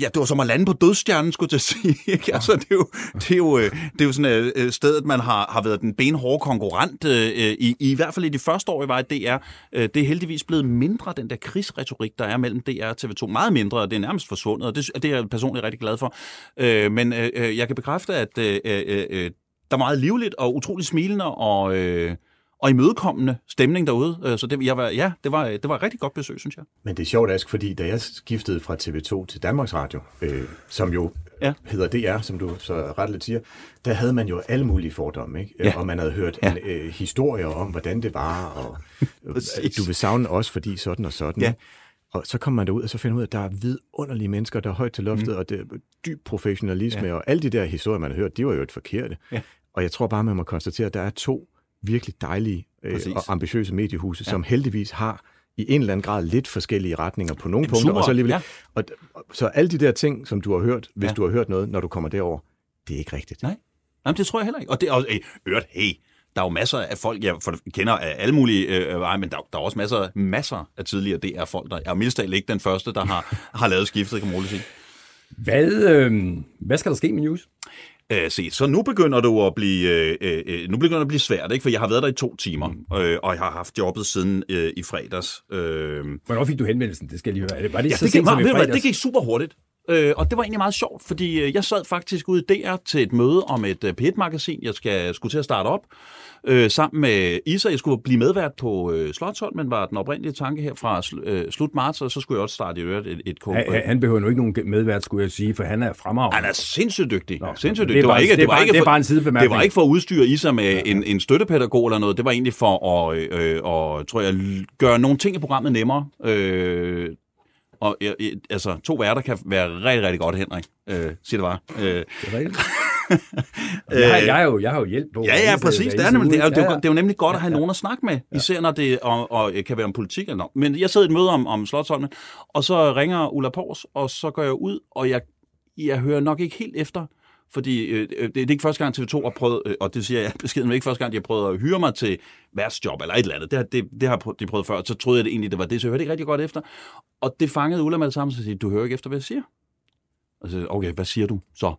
ja, det var som at lande på dødstjernen, skulle jeg at sige. Ikke? Altså, det er jo, det er jo, øh, det er jo sådan et øh, stedet, man har, har været den benhårde konkurrent, øh, i, i hvert fald i de første år, jeg var i DR. Øh, det er heldigvis blevet mindre, den der krigsretorik, der er mellem DR og TV2. Meget mindre, og det er nærmest forsvundet, og det, det er jeg personligt rigtig glad for. Øh, men øh, øh, jeg kan bekræfte, at øh, øh, øh, der er meget livligt og utrolig smilende og... Øh, og imødekommende stemning derude. Øh, Så det, jeg var, ja, det var, det var et rigtig godt besøg, synes jeg. Men det er sjovt, Ask, fordi da jeg skiftede fra TV2 til Danmarks Radio, øh, som jo Ja. hedder DR, som du så ret lidt siger, der havde man jo alle mulige fordomme, ikke? Ja. Og man havde hørt Ja. en, øh, historier om, hvordan det var, og du vil savne os, fordi sådan og sådan. Ja. Og så kommer man derud, og så finder man ud af, at der er vidunderlige mennesker, der er højt til loftet, mm. og det er dyb professionalisme, ja. og alle de der historier, man har hørt, de var jo et forkerte. Ja. Og jeg tror bare, man må konstatere, at der er to virkelig dejlige øh, Præcis. og ambitiøse mediehuse, ja. som heldigvis har i en eller anden grad lidt forskellige retninger på nogle Jamen, punkter. super, Og så, alligevel, ja. og, og, så alle de der ting, som du har hørt, hvis Ja. du har hørt noget, når du kommer derover, det er ikke rigtigt. Nej. Jamen, det tror jeg heller ikke. Og det er også, øh, øvrigt, hey, der er jo masser af folk, jeg for, kender af alle mulige øh, veje, men der, der er også masser, masser af tidligere DR-folk, der er mildest talt ikke den første, der har, har lavet skiftet, kan man roligt sige. Hvad, øh, hvad skal der ske med News? Øh, så nu begynder det at blive, øh, øh, nu begynder det at blive svært, ikke? for jeg har været der i to timer, øh, og jeg har haft jobbet siden øh, i fredags. Øh, Hvornår fik du henvendelsen? Det skal jeg lige høre. Det- Var det Ja, så det, sent gik, som i du fredags? det gik super hurtigt. Øh, og det var egentlig meget sjovt, fordi øh, jeg sad faktisk ude i DR til et møde om et øh, P1-magasin, jeg skal, skulle til at starte op. Øh, sammen med Isa, jeg skulle blive medvært på øh, Slotthold, men var den oprindelige tanke her fra sl- øh, slut marts, og så skulle jeg også starte i øvrigt et, et kog. Han, han- behøver nu ikke nogen medvært, skulle jeg sige, for han er fremragende. Han er sindssygt dygtig. Nå, sindssygt det dygtig. det er bare- det for- en sidebemærkning. Det var ikke for at udstyre Isa med en, en støttepædagog eller noget. Det var egentlig for at, øh, øh, og, tror jeg, gøre nogle ting i programmet nemmere. Øh, og øh, øh, altså, to værter kan være rigtig, rigtig godt, Henrik. Øh, siger det bare. Øh, Det er rigtigt. jeg, har, jeg, har jo, jeg har jo hjælp på. Ja, ja, præcis. Det er, nemlig, det, er, det, er, jo- det er jo nemlig godt at have Ja, ja. nogen at snakke med, især når det og, og, kan være om politik eller noget. Men jeg sad i et møde om, om Slottholmen, og så ringer Ulla Pors, og så går jeg ud, og jeg, jeg hører nok ikke helt efter, fordi øh, øh, det, det er ikke første gang TV2 har prøvet, øh, og det siger jeg beskeden, men ikke første gang, de har prøvet at hyre mig til værtsjob eller et eller andet. Det, har- det, det har de prøvet før, så troede jeg det egentlig, det var det, så jeg hørte ikke rigtig godt efter. Og det fangede Ulla med det samme, så siger, du hører ikke efter, hvad jeg siger. Og så siger okay, hvad siger du så?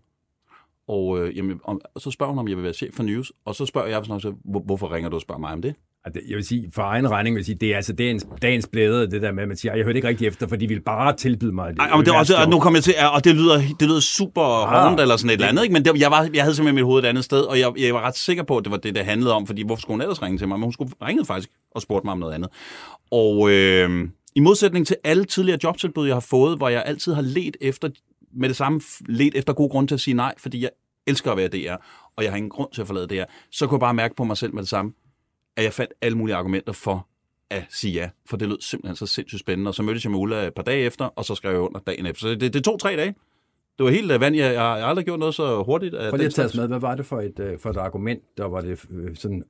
Og, øh, jamen, om, og så spørger hun, om jeg vil være chef for News, og så spørger jeg sådan noget, hvorfor ringer du og spørger mig om det? Jeg vil sige, for egen regning vil jeg sige, det er altså dagens, dagens blæde, det der med, at man siger, jeg hørte ikke rigtig efter, for de ville bare tilbyde mig det. Ej, men det også, og nu kommer jeg til, og det lyder, det lyder super Ah. hårdt eller sådan et eller andet, ikke? men det, jeg, var, jeg havde simpelthen mit hoved et andet sted, og jeg, jeg var ret sikker på, at det var det, det handlede om, fordi hvorfor skulle hun ellers ringe til mig? Men hun skulle ringede faktisk og spurgte mig om noget andet. Og øh, i modsætning til alle tidligere jobtilbud, jeg har fået, hvor jeg altid har let efter, med det samme let efter god grund til at sige nej, fordi jeg elsker at være DR, og jeg har ingen grund til at forlade DR, så kunne jeg bare mærke på mig selv med det samme, at jeg fandt alle mulige argumenter for at sige ja, for det lød simpelthen så sindssygt spændende. Og så mødtes jeg med Ulla et par dage efter, og så skrev jeg under dagen efter. Så det, det tog tre dage. Det var helt øh, vanvittigt. Jeg, jeg har aldrig gjort noget så hurtigt. Prøv lige at tage med, hvad var det for et, øh, for et argument, der var det øh, sådan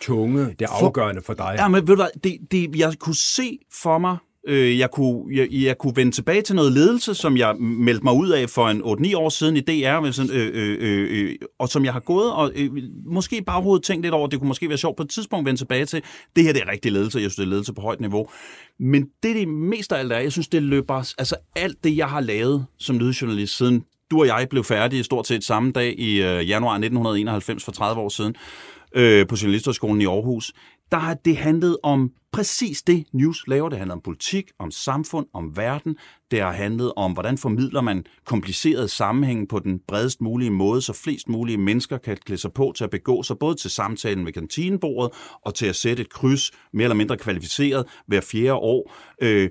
tunge, det For- afgørende for dig? Ja, men ved du hvad, det, det, jeg kunne se for mig, øh, jeg, kunne, jeg, jeg kunne vende tilbage til noget ledelse, som jeg meldte mig ud af for en 8-9 år siden i DR, med sådan, øh, øh, øh, øh, og som jeg har gået og øh, måske bare hovedet tænkt lidt over, det kunne måske være sjovt på et tidspunkt at vende tilbage til. Det her det er rigtig ledelse, jeg synes, det er ledelse på højt niveau. Men det, det mest af alt er, jeg synes, det løber, altså alt det, jeg har lavet som nyhedsjournalist siden du og jeg blev færdige stort set samme dag i øh, januar 1991 for 30 år siden, øh, på Journalisterskolen i Aarhus, der har det handlet om præcis det, News laver. Det handler om politik, om samfund, om verden. Det har handlet om, hvordan formidler man komplicerede sammenhænge på den bredest mulige måde, så flest mulige mennesker kan klæde sig på til at begå sig, både til samtalen ved kantinebordet og til at sætte et kryds mere eller mindre kvalificeret hver fjerde år. Øh,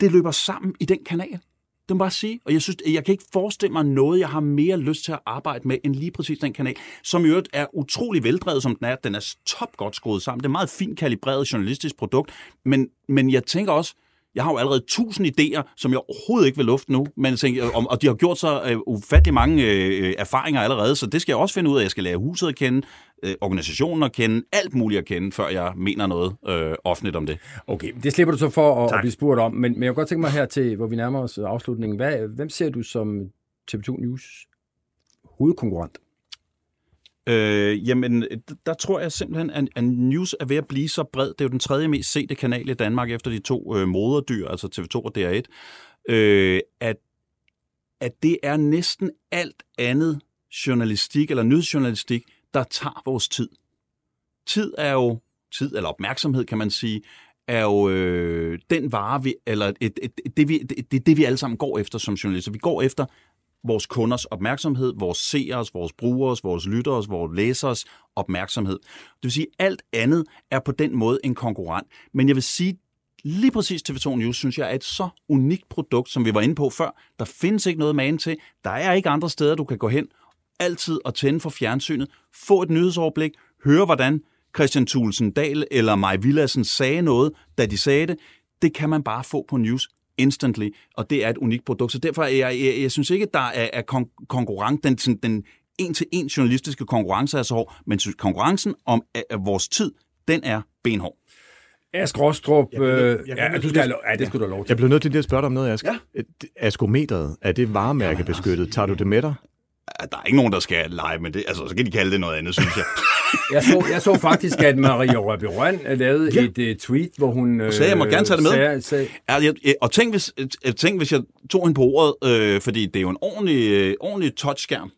det løber sammen i den kanal. Det må bare sige. Og jeg synes, jeg kan ikke forestille mig noget, jeg har mere lyst til at arbejde med, end lige præcis den kanal, som i øvrigt er utrolig veldrevet, som den er. Den er top godt skruet sammen. Det er et meget fint kalibreret journalistisk produkt. Men, men jeg tænker også, jeg har jo allerede tusind idéer, som jeg overhovedet ikke vil lufte nu, men jeg tænker, og, og de har gjort så uh, ufattelig mange uh, erfaringer allerede, så det skal jeg også finde ud af. Jeg skal lære huset at kende, uh, organisationen at kende, alt muligt at kende, før jeg mener noget uh, offentligt om det. Okay, det slipper du så for at, at blive spurgt om, men, men jeg kunne godt tænke mig her til, hvor vi nærmer os afslutningen. Hvad, hvem ser du som TV2 News hovedkonkurrent? Øh, jamen, der tror jeg simpelthen, at, at news er ved at blive så bred. Det er jo den tredje mest sete kanal i Danmark efter de to øh, moderdyr, altså TV2 og DR1, øh, at, at det er næsten alt andet journalistik eller nyhedsjournalistik, der tager vores tid. Tid er jo, tid eller opmærksomhed kan man sige, er jo øh, den vare, vi, eller et, et, et, det, vi, det, det, det, vi alle sammen går efter som journalister. Vi går efter vores kunders opmærksomhed, vores seers, vores brugeres, vores lytteres, vores læsers opmærksomhed. Det vil sige, at alt andet er på den måde en konkurrent. Men jeg vil sige, lige præcis TV2 News, synes jeg, er et så unikt produkt, som vi var inde på før. Der findes ikke noget man til. Der er ikke andre steder, du kan gå hen altid og tænde for fjernsynet, få et nyhedsoverblik, høre hvordan Christian Thulsen Dahl eller Maj Villassen sagde noget, da de sagde det. Det kan man bare få på News instantly, og det er et unikt produkt. Så derfor er jeg, jeg, jeg synes ikke, at der er, er kon- konkurrent, den, sådan, den en-til-en journalistiske konkurrence er så hård, men konkurrencen om at, at vores tid, den er benhård. Ask Rostrup, jeg, jeg, jeg, ja, du skal, ja, det skulle du lov til. Jeg blev nødt til at spørge dig om noget, Ask. Ja. Askometeret, er det varemærkebeskyttet? Tager du det med dig? Der er ikke nogen, der skal lege med det. Altså, så kan de kalde det noget andet, synes jeg. jeg, så, jeg så faktisk, at Maria Røby Røn lavede ja. et uh, tweet, hvor hun... Uh, sagde, jeg må gerne tage det med. Sagde, sagde, ja, jeg, og tænk hvis, tænk, hvis jeg tog hende på ordet, øh, fordi det er jo en ordentlig, øh, ordentlig touchskærm,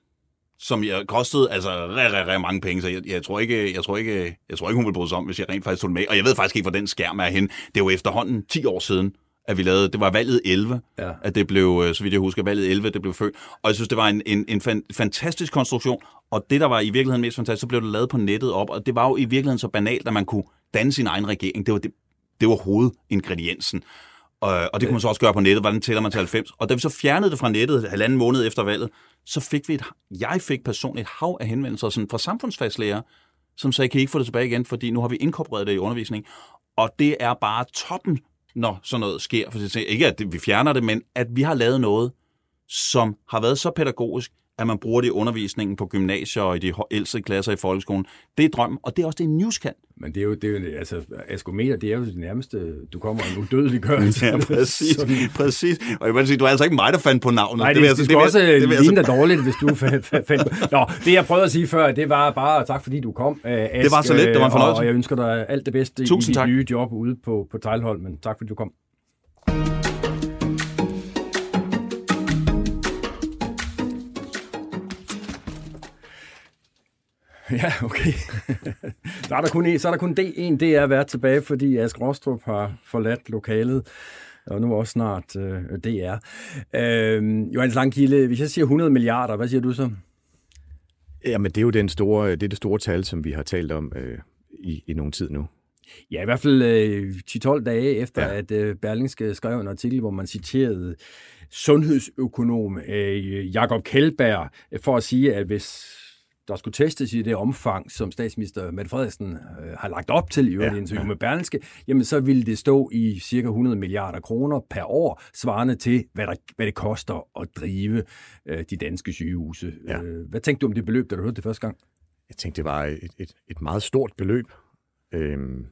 som jeg kostede altså re, re, re mange penge, så jeg, jeg, tror ikke, jeg, tror ikke, jeg tror ikke, hun ville bryde sig om, hvis jeg rent faktisk tog det med. Og jeg ved faktisk ikke, hvor den skærm er henne. Det er jo efterhånden 10 år siden, at vi lavede, det var valget 11, ja. at det blev, øh, så vidt jeg husker, valget 11, det blev født. Og jeg synes, det var en, en, en fan, fantastisk konstruktion, og det, der var i virkeligheden mest fantastisk, så blev det lavet på nettet op, og det var jo i virkeligheden så banalt, at man kunne danne sin egen regering. Det var, det, det var hovedingrediensen. Og, og det kunne man så også gøre på nettet, hvordan tæller man til 90. Og da vi så fjernede det fra nettet halvanden måned efter valget, så fik vi et, jeg fik personligt et hav af henvendelser sådan fra samfundsfagslærer, som sagde, kan I ikke få det tilbage igen, fordi nu har vi inkorporeret det i undervisning. Og det er bare toppen når sådan noget sker. For ikke at vi fjerner det, men at vi har lavet noget, som har været så pædagogisk, at man bruger det i undervisningen på gymnasier og i de ældste klasser i folkeskolen. Det er drøm, og det er også det, news kan. Men det er jo, det er jo altså, askometer, det er jo det nærmeste, du kommer en udødelig gørelse. ja, præcis, sådan. præcis. Og jeg vil sige, du er altså ikke mig, der fandt på navnet. Nej, det, det, det, det, det også det, det, ligne dig dårligt, hvis du fandt på. Nå, det jeg prøvede at sige før, det var bare tak, fordi du kom, Ask, Det var så lidt, det var en fornøjelse. Og jeg ønsker dig alt det bedste Tusind i dit tak. nye job ude på, på Tejlhold, men tak, fordi du kom. Ja, okay. så er der kun, en, så er der kun D, en DR været tilbage, fordi Ask Rostrup har forladt lokalet, og nu også snart øh, DR. Øh, Johannes Langkilde, hvis jeg siger 100 milliarder, hvad siger du så? Jamen, det er jo den store, det, er det store tal, som vi har talt om øh, i, i nogen tid nu. Ja, i hvert fald øh, 10-12 dage efter, ja. at øh, Berlingske skrev en artikel, hvor man citerede sundhedsøkonom øh, Jakob Kjellberg for at sige, at hvis der skulle testes i det omfang, som statsminister Mette Frederiksen øh, har lagt op til i ja, interview ja. med Berlingske, jamen så ville det stå i cirka 100 milliarder kroner per år, svarende til, hvad, der, hvad det koster at drive øh, de danske sygehuse. Ja. Øh, hvad tænkte du om det beløb, da du hørte det første gang? Jeg tænkte, det var et, et, et meget stort beløb. Øhm,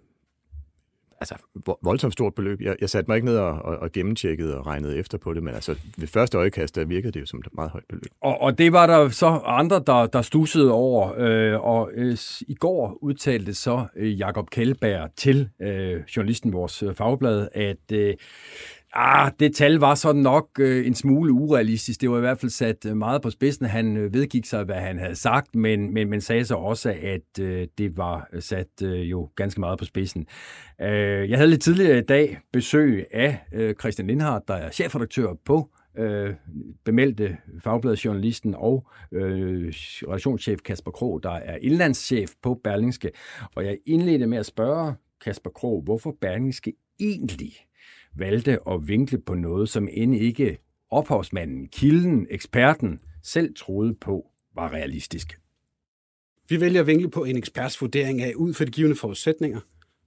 altså, voldsomt stort beløb. Jeg, jeg satte mig ikke ned og, og, og gennemtjekkede og regnede efter på det, men altså, ved første øjekast, der virkede det jo som et meget højt beløb. Og, og det var der så andre, der, der stussede over, øh, og øh, i går udtalte så øh, Jakob Kjellberg til øh, journalisten vores øh, fagblad, at øh, Ah, det tal var så nok øh, en smule urealistisk. Det var i hvert fald sat øh, meget på spidsen. Han øh, vedgik sig, hvad han havde sagt, men, men, men sagde så også, at øh, det var øh, sat øh, jo ganske meget på spidsen. Øh, jeg havde lidt tidligere i dag besøg af øh, Christian Lindhardt, der er chefredaktør på øh, bemeldte fagbladet Journalisten og øh, relationschef Kasper Krog, der er indlandschef på Berlingske. Og jeg indledte med at spørge Kasper Krog, hvorfor Berlingske egentlig valgte at vinkle på noget, som end ikke ophavsmanden, kilden, eksperten selv troede på var realistisk. Vi vælger at vinkle på en eksperts vurdering af, ud fra de givende forudsætninger,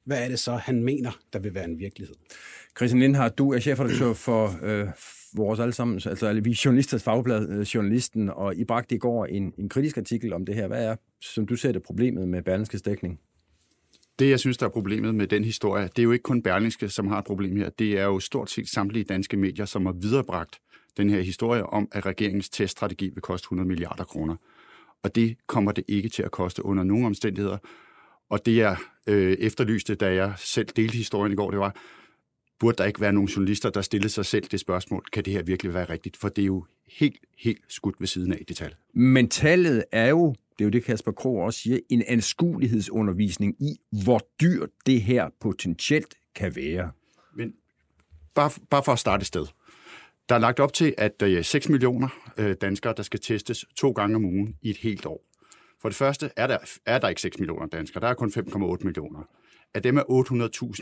hvad er det så, han mener, der vil være en virkelighed? Christian Lindhardt, du er chefredaktør for øh, vores allesammen, altså vi journalisters fagblad, øh, Journalisten, og I bragte i går en, en kritisk artikel om det her. Hvad er, som du ser det, problemet med Berlingskes dækning? Det, jeg synes, der er problemet med den historie, det er jo ikke kun Berlingske, som har et problem her. Det er jo stort set samtlige danske medier, som har viderebragt den her historie om, at regeringens teststrategi vil koste 100 milliarder kroner. Og det kommer det ikke til at koste under nogen omstændigheder. Og det, jeg øh, efterlyste, da jeg selv delte historien i går, det var, burde der ikke være nogen journalister, der stillede sig selv det spørgsmål, kan det her virkelig være rigtigt? For det er jo helt, helt skudt ved siden af det tal. Men tallet er jo det er jo det, Kasper Krog også siger, en anskuelighedsundervisning i, hvor dyrt det her potentielt kan være. Men bare, bare for at starte et sted. Der er lagt op til, at der er 6 millioner øh, danskere, der skal testes to gange om ugen i et helt år. For det første er der, er der ikke 6 millioner danskere, der er kun 5,8 millioner. Af dem er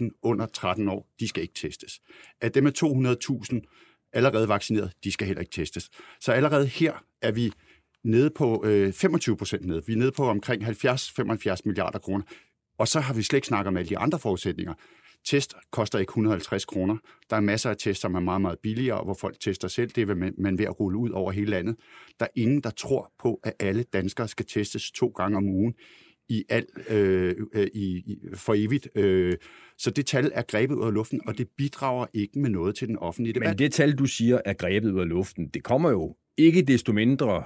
800.000 under 13 år, de skal ikke testes. Af dem er 200.000 allerede vaccineret, de skal heller ikke testes. Så allerede her er vi nede på øh, 25 procent nede. Vi er nede på omkring 70-75 milliarder kroner. Og så har vi slet ikke snakket om alle de andre forudsætninger. Test koster ikke 150 kroner. Der er masser af test, som er meget, meget billigere, hvor folk tester selv. Det er man ved at rulle ud over hele landet. Der er ingen, der tror på, at alle danskere skal testes to gange om ugen i al, øh, øh, i, i, for evigt. Øh, så det tal er grebet ud af luften, og det bidrager ikke med noget til den offentlige debat. Men det tal, du siger, er grebet ud af luften, det kommer jo ikke desto mindre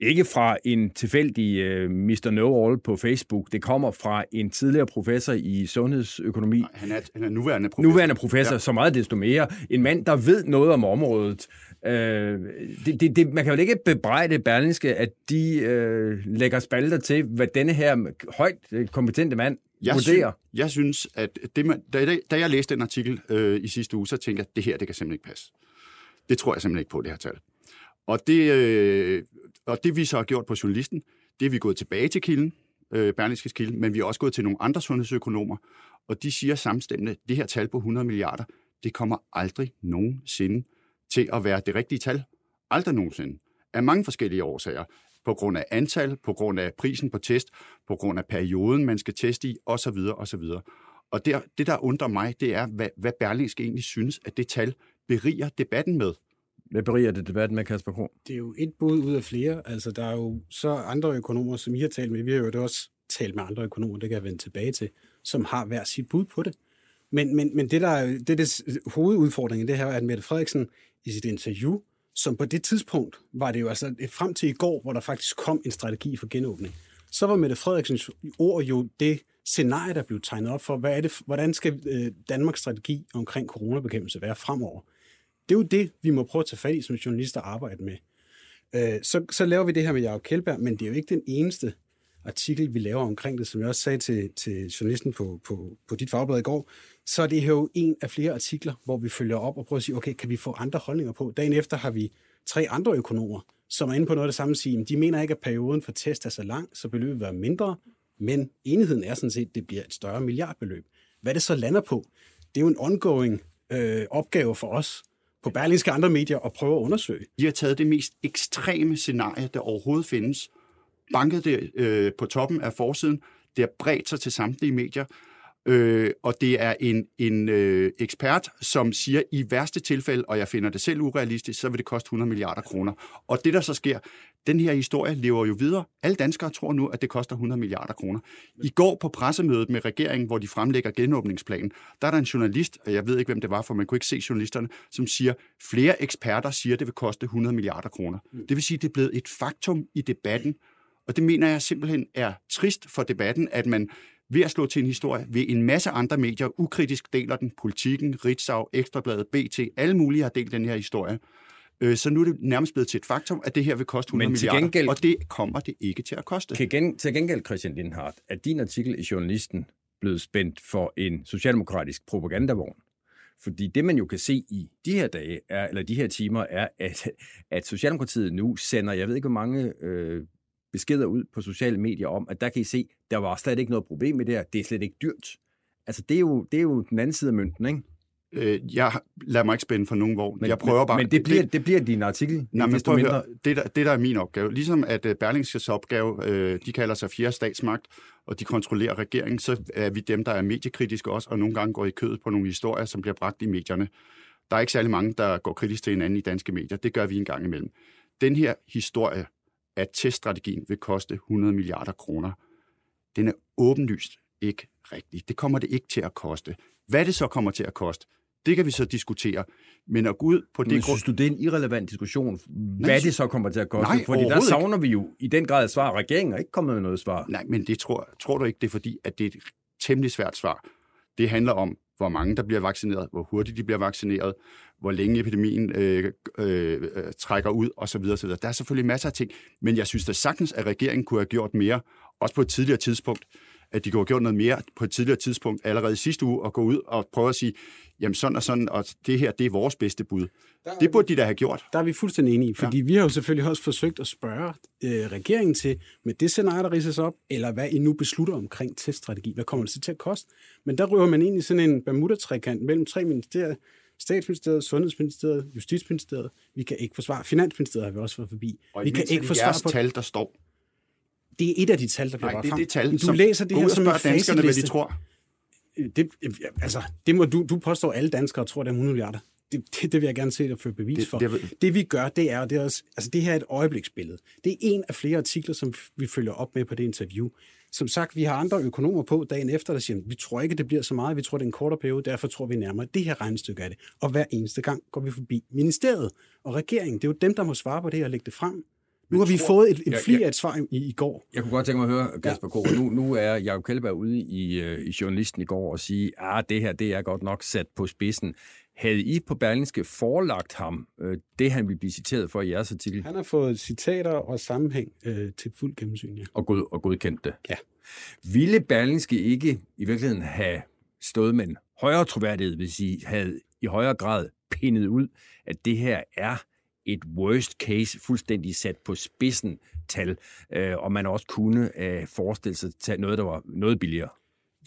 ikke fra en tilfældig uh, Mr. Know-all på Facebook. Det kommer fra en tidligere professor i sundhedsøkonomi. Han er, han er nuværende professor. Nuværende professor, ja. så meget desto mere. En mand, der ved noget om området. Uh, det, det, det, man kan jo ikke bebrejde Berlingske, at de uh, lægger spalter til, hvad denne her højt kompetente mand jeg vurderer. Synes, jeg synes, at det, man, da, da jeg læste den artikel uh, i sidste uge, så tænkte jeg, at det her, det kan simpelthen ikke passe. Det tror jeg simpelthen ikke på, det her tal. Og det, øh, og det vi så har gjort på journalisten, det er vi gået tilbage til kilden, øh, Berlingskes kilde, men vi er også gået til nogle andre sundhedsøkonomer, og de siger samstemmende, at det her tal på 100 milliarder, det kommer aldrig nogensinde til at være det rigtige tal. Aldrig nogensinde. Af mange forskellige årsager. På grund af antal, på grund af prisen på test, på grund af perioden, man skal teste i, osv. osv. Og det, det, der undrer mig, det er, hvad, hvad Berlingske egentlig synes, at det tal beriger debatten med. Hvad beriger det debatten med, Kasper Kro? Det er jo et bud ud af flere. Altså, der er jo så andre økonomer, som I har talt med. Vi har jo også talt med andre økonomer, det kan jeg vende tilbage til, som har hver sit bud på det. Men, men, men det, der er, det, det hovedudfordringen, det her er, at Mette Frederiksen i sit interview, som på det tidspunkt var det jo altså øh, frem til i går, hvor der faktisk kom en strategi for genåbning, så var Mette Frederiksens ord jo det scenarie, der blev tegnet op for, hvad er det, hvordan skal øh, Danmarks strategi omkring coronabekæmpelse være fremover. Det er jo det, vi må prøve at tage fat i som journalister og arbejde med. Øh, så, så laver vi det her med Jacob Kjeldberg, men det er jo ikke den eneste artikel, vi laver omkring det, som jeg også sagde til, til journalisten på, på, på dit fagblad i går, så er det her jo en af flere artikler, hvor vi følger op og prøver at sige, okay, kan vi få andre holdninger på? Dagen efter har vi tre andre økonomer, som er inde på noget af det samme sige, de mener ikke, at perioden for test er så lang, så beløbet vil være mindre, men enigheden er sådan set, at det bliver et større milliardbeløb. Hvad det så lander på, det er jo en ongoing øh, opgave for os, på Berlingske andre medier og prøve at undersøge. De har taget det mest ekstreme scenarie, der overhovedet findes, banket det øh, på toppen af forsiden, det har bredt sig til samtlige medier, Øh, og det er en, en øh, ekspert, som siger, i værste tilfælde, og jeg finder det selv urealistisk, så vil det koste 100 milliarder kroner. Og det, der så sker, den her historie lever jo videre. Alle danskere tror nu, at det koster 100 milliarder kroner. I går på pressemødet med regeringen, hvor de fremlægger genåbningsplanen, der er der en journalist, og jeg ved ikke, hvem det var, for man kunne ikke se journalisterne, som siger, flere eksperter siger, at det vil koste 100 milliarder kroner. Mm. Det vil sige, at det er blevet et faktum i debatten, og det mener jeg simpelthen er trist for debatten, at man ved at slå til en historie, ved en masse andre medier ukritisk deler den. Politikken, Ritzau, Ekstrabladet, BT, alle mulige har delt den her historie. Øh, Så nu er det nærmest blevet til et faktum, at det her vil koste 100 Men til milliarder, gengæld- og det kommer det ikke til at koste. Til, gen, til gengæld, Christian Lindhardt, er din artikel i Journalisten blevet spændt for en socialdemokratisk propagandavogn. Fordi det, man jo kan se i de her dage, er, eller de her timer, er, at, at Socialdemokratiet nu sender, jeg ved ikke, hvor mange øh, beskeder ud på sociale medier om, at der kan I se, der var slet ikke noget problem med det her. Det er slet ikke dyrt. Altså, det er jo, det er jo den anden side af mønten, ikke? Øh, Jeg lader mig ikke spænde for nogen vogn. Men, jeg prøver bare... men, det, bliver, det bliver din artikel. Nej, men desto mindre. høre. Det, der, det, der er min opgave, ligesom at uh, Berlingskes opgave, øh, de kalder sig fjerde statsmagt, og de kontrollerer regeringen, så er vi dem, der er mediekritiske også, og nogle gange går i kødet på nogle historier, som bliver bragt i medierne. Der er ikke særlig mange, der går kritisk til hinanden i danske medier. Det gør vi en gang imellem. Den her historie, at teststrategien vil koste 100 milliarder kroner, den er åbenlyst ikke rigtig. Det kommer det ikke til at koste. Hvad det så kommer til at koste, det kan vi så diskutere. Men at gå ud på Men det synes du, det er en irrelevant diskussion, hvad Nej, det så kommer til at koste? Nej, Fordi der savner vi jo i den grad et svar. Regeringen er ikke kommet med noget svar. Nej, men det tror, tror du ikke, det er fordi, at det er et temmelig svært svar. Det handler om, hvor mange der bliver vaccineret, hvor hurtigt de bliver vaccineret, hvor længe epidemien øh, øh, øh, trækker ud osv. osv. Der er selvfølgelig masser af ting, men jeg synes da sagtens, at regeringen kunne have gjort mere, også på et tidligere tidspunkt, at de kunne have gjort noget mere på et tidligere tidspunkt, allerede sidste uge, og gå ud og prøve at sige, jamen sådan og sådan, og det her, det er vores bedste bud. Det burde de da have gjort. Der er vi fuldstændig enige, fordi ja. vi har jo selvfølgelig også forsøgt at spørge øh, regeringen til, med det scenarie, der ridses op, eller hvad I nu beslutter omkring teststrategi. Hvad kommer det så til at koste? Men der røver man ind i sådan en Bermuda-trekant mellem tre ministerier, Statsministeriet, Sundhedsministeriet, Justitsministeriet. Vi kan ikke forsvare. Finansministeriet har vi også været forbi. Og vi kan ikke jeres på... tal, der står. Det er et af de tal, der bliver Nej, det er det tal, Du som- læser det her og som en danskerne, hvad de tror. Det, altså, det må du, du påstår, at alle danskere tror, det er 100 milliarder. Det, det, det vil jeg gerne se dig føre bevis Det- for. det Det, er- det vi gør, det er, det er også, altså det her er et øjebliksbillede. Det er en af flere artikler, som vi følger op med på det interview. Som sagt, vi har andre økonomer på dagen efter, der siger, vi tror ikke, det bliver så meget, vi tror, det er en kortere periode, derfor tror vi nærmere det her regnestykke af det. Og hver eneste gang går vi forbi ministeriet og regeringen. Det er jo dem, der må svare på det og lægge det frem. Nu har vi tror- fået et, et Ja, fli ja. af et svar i, i går. Jeg kunne godt tænke mig at høre, Kasper K. Nu, nu er Jacob Kjellberg ude i, øh, i journalisten i går og sige, at det her det er godt nok sat på spidsen. Havde I på Berlingske forelagt ham øh, det, han ville blive citeret for i jeres artikel, Han har fået citater og sammenhæng øh, til fuld gennemsyn. Ja. og, god, og godkendt det? Ja. Ville Berlingske ikke i virkeligheden have stået med en højere troværdighed, hvis I havde i højere grad pindet ud, at det her er et worst case, fuldstændig sat på spidsen tal, øh, og man også kunne øh, forestille sig til noget, der var noget billigere?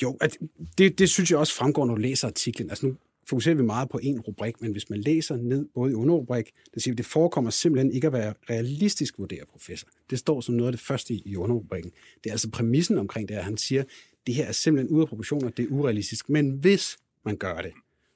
Jo, at det, det synes jeg også fremgår, når du læser artiklen. Altså nu fokuserer vi meget på en rubrik, men hvis man læser ned både i underrubrik, det siger, at det forekommer simpelthen ikke at være realistisk vurderer professor. Det står som noget af det første i, underrubrikken. Det er altså præmissen omkring det, at han siger, det her er simpelthen ude af proportioner, det er urealistisk. Men hvis man gør det,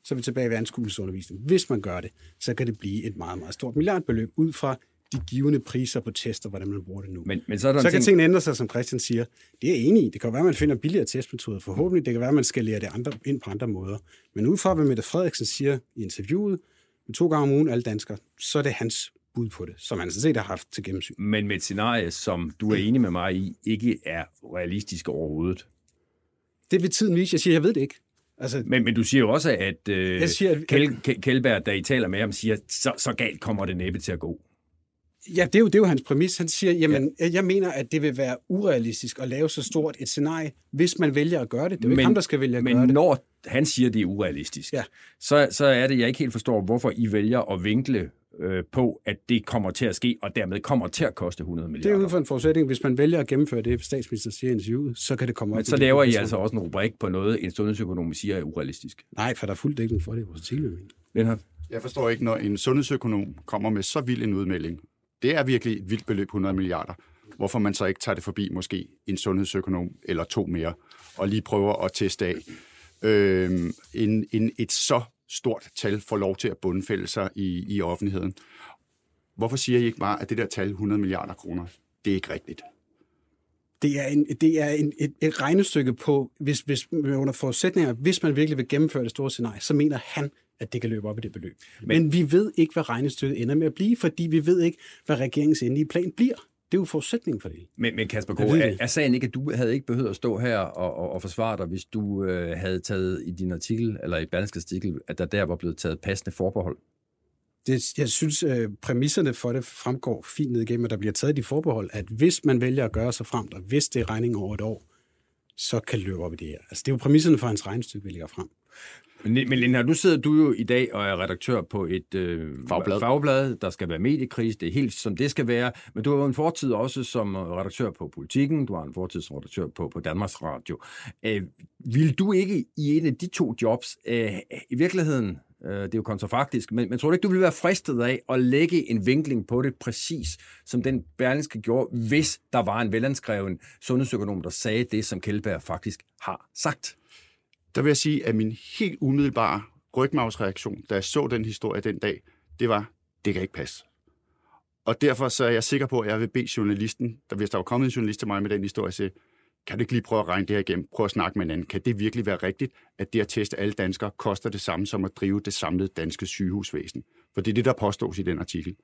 så er vi tilbage ved anskuelsesundervisning. Hvis man gør det, så kan det blive et meget, meget stort milliardbeløb ud fra de givende priser på tester, hvordan man bruger det nu. Men, men så er der Så kan ting, tingene ændre sig, som Christian siger. Det er jeg enig i. Det kan være, at man finder billigere testmetoder. Forhåbentlig. Det kan være, at man skal lære det andre, ind på andre måder. Men ud fra, hvad Mette Frederiksen siger i interviewet, med to gange om ugen alle danskere, så er det hans bud på det, som han sådan set har haft til gennemsyn. men med et scenarie, som du er enig med mig i, ikke er realistisk overhovedet. Det vil tiden vise. Jeg siger, jeg ved det ikke. Altså, Men, men du siger jo også, at øh, Jeg siger, at- Kjell, Kjell- Kjellberg, da I taler med ham, siger, så, så galt kommer det næppe til at gå. Ja, det er, jo, det er jo hans præmis. Han siger, jamen, ja. jeg mener, at det vil være urealistisk at lave så stort et scenarie, hvis man vælger at gøre det. Det er jo ikke ham, der skal vælge at men gøre det. når han siger, det er urealistisk, Ja. så, så er det, jeg ikke helt forstår, hvorfor I vælger at vinkle øh, på, at det kommer til at ske, og dermed kommer til at koste 100 Det er milliarder. ud fra en forudsætning. Hvis man vælger at gennemføre det, statsministeren siger i interviewet, så kan det komme op. Men så laver I altså også en rubrik på noget, en sundhedsøkonom siger er urealistisk. Nej, for der er fuld dækning for det i vores. Lindhardt? Jeg forstår ikke, når en sundhedsøkonom kommer med så vild en udmelding. Det er virkelig et vildt beløb, 100 milliarder. Hvorfor man så ikke tager det forbi måske en sundhedsøkonom eller to mere, og lige prøver at teste af. Øhm, en, en, et så stort tal får lov til at bundfælde sig i, i offentligheden. Hvorfor siger I ikke bare, at det der tal, 100 milliarder kroner, det er ikke rigtigt? Det er, en, det er en, et, et regnestykke på, hvis, hvis under forudsætninger, hvis man virkelig vil gennemføre det store scenarie, så mener han, at det kan løbe op i det beløb. Men, Men vi ved ikke, hvad regnestykket ender med at blive, fordi vi ved ikke, hvad regeringens endelige plan bliver. Det er jo forudsætningen for det. Men, men Kasper K., Jeg ved er, er sagen ikke, at du havde ikke behøvet at stå her og, og, og forsvare dig, hvis du øh, havde taget i din artikel, eller i Berlingske artikel, at der der var blevet taget passende forbehold? det, jeg synes, øh, præmisserne for det fremgår fint ned igennem, at der bliver taget de forbehold, at hvis man vælger at gøre sig frem, og hvis det er regning over et år, så kan det løbe op i det her. Altså, det er jo præmisserne for hans regnestykke, vi lægger frem. Men, men Lindhardt, nu sidder du jo i dag og er redaktør på et øh, Fagblad. fagblad. Der skal være mediekris, det er helt som det skal være. Men du har jo en fortid også som redaktør på Politiken, du har en fortid som redaktør på, på Danmarks Radio. Øh, vil du ikke i en af de to jobs, øh, i virkeligheden, øh, det er jo kontrafaktisk, men, men tror du ikke, du vil være fristet af at lægge en vinkling på det præcis, som den Berlingske gjorde, hvis der var en velanskreven sundhedsøkonom, der sagde det, som Kjellberg faktisk har sagt? Der vil jeg sige, at min helt umiddelbare rygmavsreaktion, da jeg så den historie den dag, det var, det kan ikke passe. Og derfor så er jeg sikker på, at jeg vil bede journalisten, der hvis der var kommet en journalist til mig med den historie, sige, kan du ikke lige prøve at regne det her igennem? Prøv at snakke med en anden. Kan det virkelig være rigtigt, at det at teste alle danskere koster det samme som at drive det samlede danske sygehusvæsen? For det er det, der påstås i den artikel.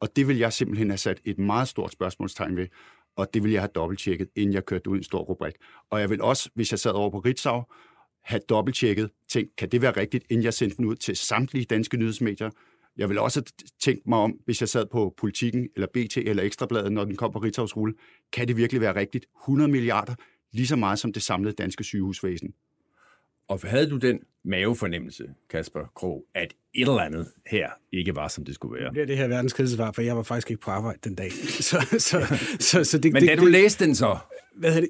Og det vil jeg simpelthen have sat et meget stort spørgsmålstegn ved, og det vil jeg have dobbelttjekket, inden jeg kørte ud i en stor rubrik. Og jeg vil også, hvis jeg sad over på Ritzau, have dobbelttjekket, tænkt, kan det være rigtigt, inden jeg sendte den ud til samtlige danske nyhedsmedier. Jeg vil også tænkt mig om, hvis jeg sad på Politiken, eller BT, eller Ekstrabladet, når den kom på Ritzaus rulle, kan det virkelig være rigtigt? 100 milliarder, lige så meget som det samlede danske sygehusvæsen. Og havde du den mavefornemmelse, Kasper Krog, at et eller andet her ikke var, som det skulle være? Det er det her verdens krisesvar, for jeg var faktisk ikke på arbejde den dag. Så, så, så, så det, Men det, da du det, læste den så, hvad det?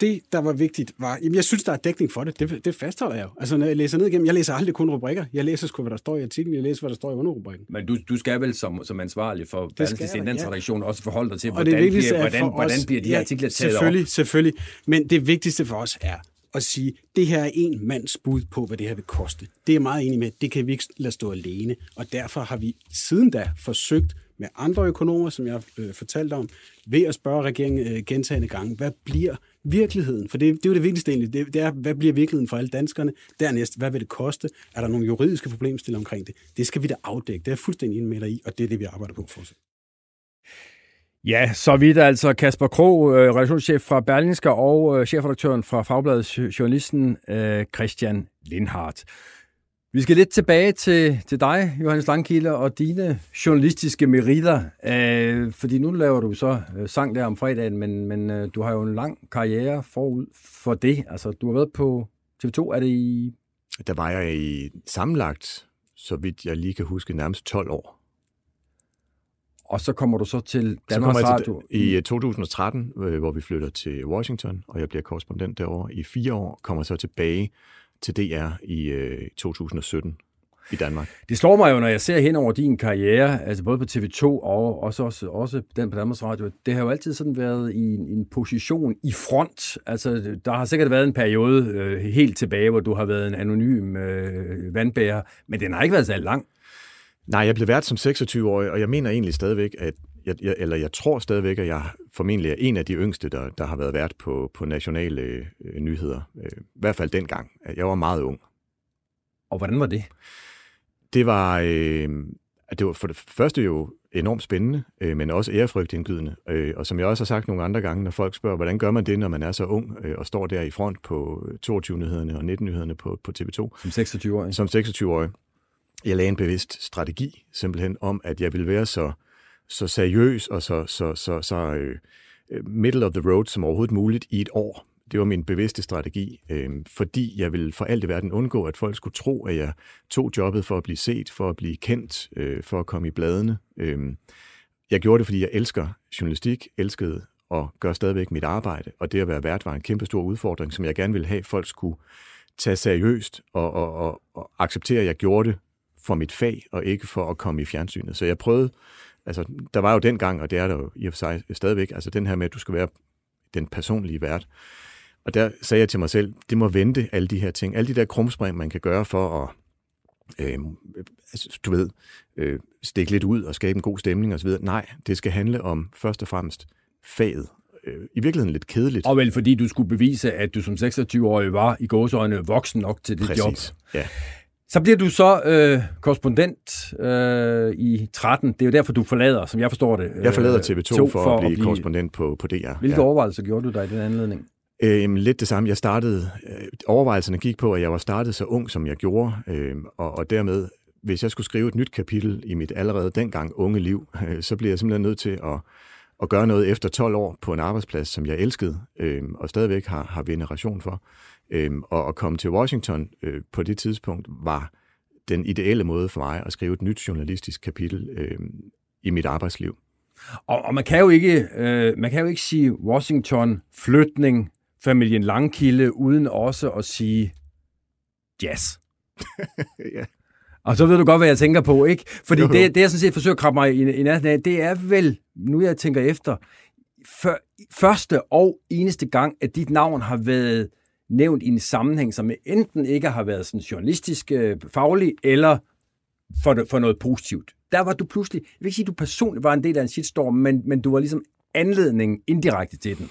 Det, der var vigtigt, var... Jamen, jeg synes, der er dækning for det. Det, det fastholder jeg jo. Altså, når jeg læser ned igennem... Jeg læser aldrig kun rubrikker. Jeg læser sgu, hvad der står i artiklen. Jeg læser, hvad der står i underrubrikken. men du, du skal vel som, som ansvarlig for skal Berlingske jeg da, Tidende ja. redaktion også forholde dig til, hvordan, det bliver, er hvordan, for hvordan os, bliver de her artikler taget op? selvfølgelig, selvfølgelig. Men det vigtigste for os er at sige, det her er en mands bud på, hvad det her vil koste. Det er jeg meget enig med. Det kan vi ikke lade stå alene. Og derfor har vi siden da forsøgt med andre økonomer, som jeg øh, fortalte om, ved at spørge regeringen øh, gentagende gange, hvad bliver virkeligheden? For det, det er jo det vigtigste egentlig. Det, det er, hvad bliver virkeligheden for alle danskerne? Dernæst, hvad vil det koste? Er der nogle juridiske problemstillinger omkring det? Det skal vi da afdække. Det er jeg fuldstændig enig med dig i, og det er det, vi arbejder på for os. Ja, så vidt altså Kasper Kro, øh, redaktionschef fra Berlingske og øh, chefredaktøren fra Fagbladet, journalisten øh, Christian Lindhardt. Vi skal lidt tilbage til, til dig, Johannes Langkilde, og dine journalistiske meritter. Øh, fordi nu laver du så øh, sang der om fredagen, men, men øh, du har jo en lang karriere forud for det. Altså, du har været på TV2, er det i... Der var jeg i sammenlagt, så vidt jeg lige kan huske, nærmest 12 år. Og så kommer du så til Så Danmarks kommer jeg Radio. til, i øh, 2013, øh, hvor vi flytter til Washington, og jeg bliver korrespondent derovre i fire år, kommer så tilbage til DR i øh, 2017 i Danmark. Det slår mig jo, når jeg ser hen over din karriere, altså både på TV2 og også, også, også den på Danmarks Radio, det har jo altid sådan været i en, en position i front. Altså, der har sikkert været en periode øh, helt tilbage, hvor du har været en anonym øh, vandbærer, men den har ikke været så lang. Nej, jeg blev vært som 26-årig, og jeg mener egentlig stadigvæk, at jeg, jeg, eller jeg tror stadigvæk, at jeg formentlig er en af de yngste, der, der har været vært på, på nationale øh, nyheder. Øh, I hvert fald dengang. Jeg var meget ung. Og hvordan var det? Det var, øh, det var for det første jo enormt spændende, øh, men også ærefrygtindgydende. Øh, og som jeg også har sagt nogle andre gange, når folk spørger, hvordan gør man det, når man er så ung øh, og står der i front på 22-nyhederne og 19-nyhederne på, på TV2. Som 26-årig? Som 26-årig. Jeg lagde en bevidst strategi simpelthen om, at jeg ville være så, så seriøs og så, så, så, så øh, øh, middle of the road som overhovedet muligt i et år. Det var min bevidste strategi, øh, fordi jeg ville for alt i verden undgå, at folk skulle tro, at jeg tog jobbet for at blive set, for at blive kendt, øh, for at komme i bladene. Øh, jeg gjorde det, fordi jeg elsker journalistik, elskede og gør stadigvæk mit arbejde, og det at være vært var en kæmpe stor udfordring, som jeg gerne ville have, at folk skulle tage seriøst og, og, og, og acceptere, at jeg gjorde det for mit fag, og ikke for at komme i fjernsynet. Så jeg prøvede, altså der var jo dengang, og det er der jo i og for sig stadigvæk, altså den her med, at du skal være den personlige vært. Og der sagde jeg til mig selv, det må vente alle de her ting, alle de der krumspring, man kan gøre for at, øh, altså, du ved, øh, stikke lidt ud og skabe en god stemning osv. Nej, det skal handle om først og fremmest faget. Øh, I virkeligheden lidt kedeligt. Og vel fordi du skulle bevise, at du som 26-årig var i gåsøjne voksen nok til det Præcis. job. Ja. Så bliver du så øh, korrespondent øh, i 13. Det er jo derfor, du forlader, som jeg forstår det. Jeg forlader øh, TV2 to for, at blive korrespondent på, på DR. Hvilke ja. overvejelser gjorde du dig i den anledning? Øh, lidt det samme. Jeg startede, øh, overvejelserne gik på, at jeg var startet så ung, som jeg gjorde, øh, og, og dermed, hvis jeg skulle skrive et nyt kapitel i mit allerede dengang unge liv, øh, så bliver jeg simpelthen nødt til at, at gøre noget efter 12 år på en arbejdsplads, som jeg elskede, øh, og stadigvæk har, har veneration for. Øh, og at komme til Washington øh, på det tidspunkt var den ideelle måde for mig at skrive et nyt journalistisk kapitel øh, i mit arbejdsliv. Og, og man kan jo ikke øh, man kan jo ikke sige Washington flytning familien Langkilde uden også at sige jazz. ja. Og så ved du godt, hvad jeg tænker på, ikke? Fordi jo, jo. Det, det, jeg sådan set forsøger at krabbe mig i, i nærheden af, det er vel, nu jeg tænker efter, for, første og eneste gang, at dit navn har været nævnt i en sammenhæng, som enten ikke har været sådan journalistisk øh, faglig, eller for, for noget positivt. Der var du pludselig, jeg vil ikke sige, at du personligt var en del af en shitstorm, men, men du var ligesom anledningen indirekte til den.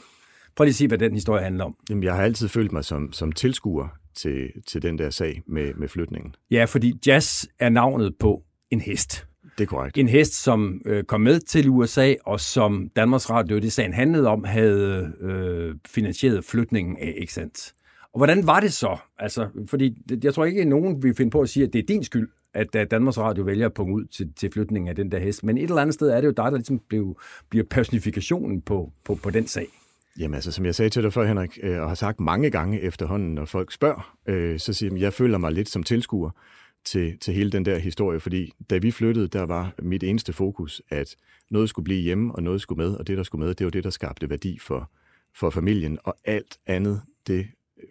Prøv lige at sige, hvad den historie handler om. Jamen, jeg har altid følt mig som, som tilskuer til, til den der sag med, med flytningen. Ja, fordi jazz er navnet på en hest. Det er korrekt. En hest, som øh, kom med til USA, og som Danmarks Radio, det sagen handlede om, havde øh, finansieret flytningen af, ikke sandt? Og hvordan var det så? Altså, fordi jeg tror ikke, at nogen vil finde på at sige, at det er din skyld, at Danmarks Radio vælger at punge ud til, til flytningen af den der hest. Men et eller andet sted er det jo dig, der ligesom blev, bliver personifikationen på, på, på den sag. Jamen altså, som jeg sagde til dig før, Henrik, øh, og har sagt mange gange efterhånden, når folk spørger, øh, så siger jeg, jeg føler mig lidt som tilskuer til, til hele den der historie, fordi da vi flyttede, der var mit eneste fokus, at noget skulle blive hjemme, og noget skulle med, og det, der skulle med, det var det, der skabte værdi for, for familien, og alt andet, det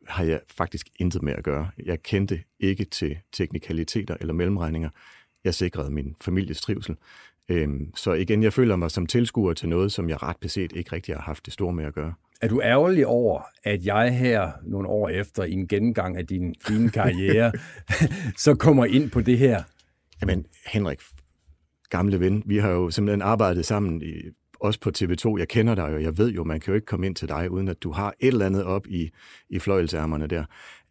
har jeg faktisk intet med at gøre. Jeg kendte ikke til teknikaliteter eller mellemregninger. Jeg sikrede min families trivsel. Øhm, så igen, jeg føler mig som tilskuer til noget, som jeg ret beset ikke rigtig har haft det store med at gøre. Er du ærgerlig over, at jeg her nogle år efter i en gennemgang af din fine karriere, så kommer ind på det her? Jamen, Henrik, gamle ven, vi har jo simpelthen arbejdet sammen i også på TV2, jeg kender dig jo, jeg ved jo, man kan jo ikke komme ind til dig, uden at du har et eller andet op i, i fløjelsærmerne der.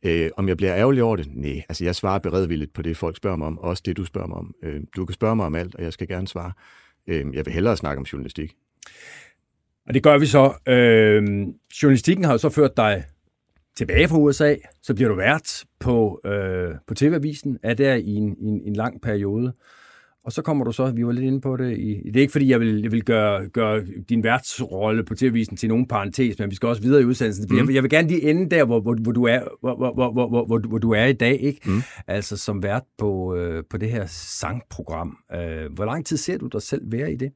Øh, om jeg bliver ærgerlig over det? Nej, altså jeg svarer beredvilligt på det, folk spørger mig om, også det, du spørger mig om. Øh, du kan spørge mig om alt, og jeg skal gerne svare. Øh, jeg vil hellere snakke om journalistik. Og det gør vi så. Øh, journalistikken har jo så ført dig tilbage fra USA, så bliver du vært på, øh, på TV-avisen, er der i en, en, en lang periode. Og så kommer du så, vi var lidt inde på det, i, det er ikke fordi, jeg vil, jeg vil gøre, gøre din værtsrolle på TV-avisen til nogen parentes, men vi skal også videre i udsendelsen. Mm. Jeg, jeg vil gerne lige ende der, hvor, hvor, hvor, du, er, hvor, hvor, hvor, hvor, hvor, hvor du er i dag, ikke? Mm. Altså som vært på, øh, på det her sangprogram. Øh, hvor lang tid ser du dig selv være i det?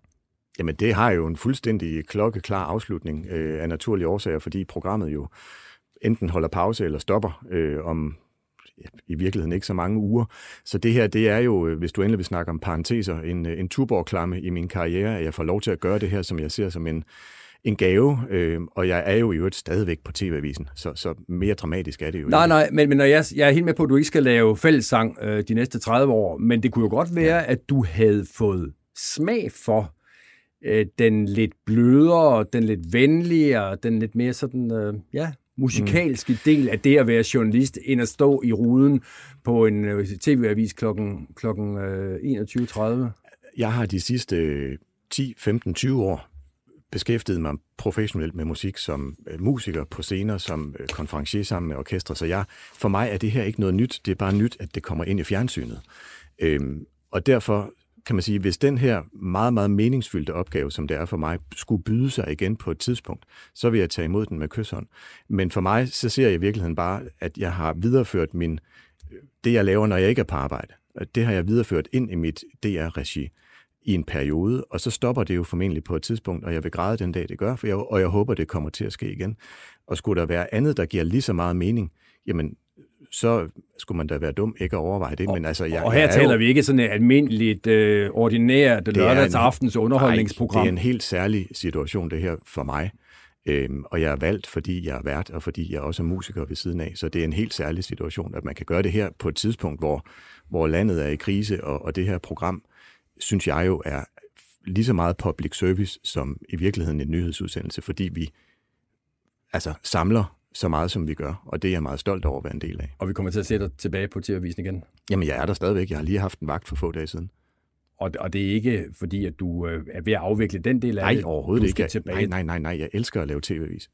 Jamen det har jo en fuldstændig klokkeklar afslutning øh, af naturlige årsager, fordi programmet jo enten holder pause eller stopper øh, om i virkeligheden ikke så mange uger. Så det her, det er jo, øh, hvis du endelig vil snakke om parenteser, en, øh, en tuborklamme i min karriere, at jeg får lov til at gøre det her, som jeg ser som en, en gave, øh, og jeg er jo i øvrigt stadigvæk på TV-avisen, så, så mere dramatisk er det jo. Nej, ikke. nej, men, men når jeg, jeg er helt med på, at du ikke skal lave fællessang øh, de næste 30 år, men det kunne jo godt være, ja. at du havde fået smag for øh, den lidt blødere, den lidt venligere, den lidt mere sådan, øh, ja, musikalske mm. del af det at være journalist, end at stå i ruden på en øh, tv-avis klokken, klokken øh, 21.30? Jeg har de sidste 10, 15, 20 år beskæftiget mig professionelt med musik som øh, musiker på scener, som konferencier sammen med orkestre, så jeg, for mig er det her ikke noget nyt, det er bare nyt, at det kommer ind i fjernsynet. Øhm, og derfor kan man sige, hvis den her meget, meget meningsfyldte opgave, som det er for mig, skulle byde sig igen på et tidspunkt, så vil jeg tage imod den med kysshånd. Men for mig, så ser jeg i virkeligheden bare, at jeg har videreført min, det, jeg laver, når jeg ikke er på arbejde. Det har jeg videreført ind i mit DR-regi i en periode, og så stopper det jo formentlig på et tidspunkt, og jeg vil græde den dag, det gør, for jeg, og jeg håber, det kommer til at ske igen. Og skulle der være andet, der giver lige så meget mening, jamen så skulle man da være dum ikke at overveje det. Og, men altså, jeg, og her jeg taler jo, vi ikke sådan et almindeligt, øh, ordinært lørdagsaftens underholdningsprogram. Nej, det er en helt særlig situation, det her for mig. Øhm, og jeg er valgt, fordi jeg er vært, og fordi jeg også er musiker ved siden af. Så det er en helt særlig situation, at man kan gøre det her på et tidspunkt, hvor, hvor landet er i krise, og, og det her program, synes jeg jo er lige så meget public service, som i virkeligheden en nyhedsudsendelse, fordi vi altså samler så meget, som vi gør, og det er jeg meget stolt over at være en del af. Og vi kommer til at se dig tilbage på TV-avisen igen? Jamen, jeg er der stadigvæk. Jeg har lige haft en vagt for få dage siden. Og, og det er ikke fordi, at du øh, er ved at afvikle den del af nej, det? Nej, overhovedet du ikke. Tilbage. Nej, nej, nej, nej. Jeg elsker at lave tv-avis.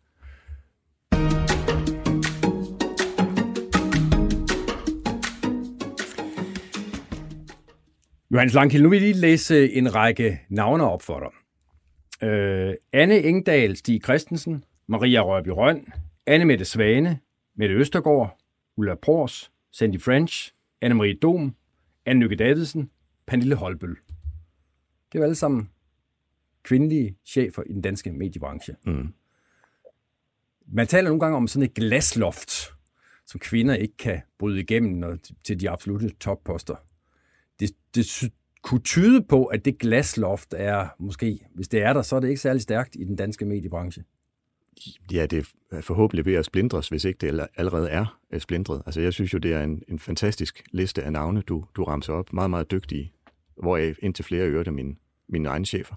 Johannes Langkild, nu vil jeg lige læse en række navne op for dig. Øh, Anne Engdahl, Stig Christensen, Maria Rørby Røn, Anne Mette Svane, Mette Østergaard, Ulla Pors, Sandy French, Anne-Marie Dom, Anne Nykke Davidsen, Pernille Holbøl. Det er jo alle sammen kvindelige chefer i den danske mediebranche. Mm. Man taler nogle gange om sådan et glasloft, som kvinder ikke kan bryde igennem når, til de absolute topposter. Det, det kunne tyde på, at det glasloft er måske, hvis det er der, så er det ikke særlig stærkt i den danske mediebranche. Ja, det er forhåbentlig ved at splindres, hvis ikke det allerede er øh, splindret. Altså, jeg synes jo, det er en, en fantastisk liste af navne, du, du ramser op. Meget, meget dygtige, hvor jeg indtil flere øvrigt af mine, mine egne chefer.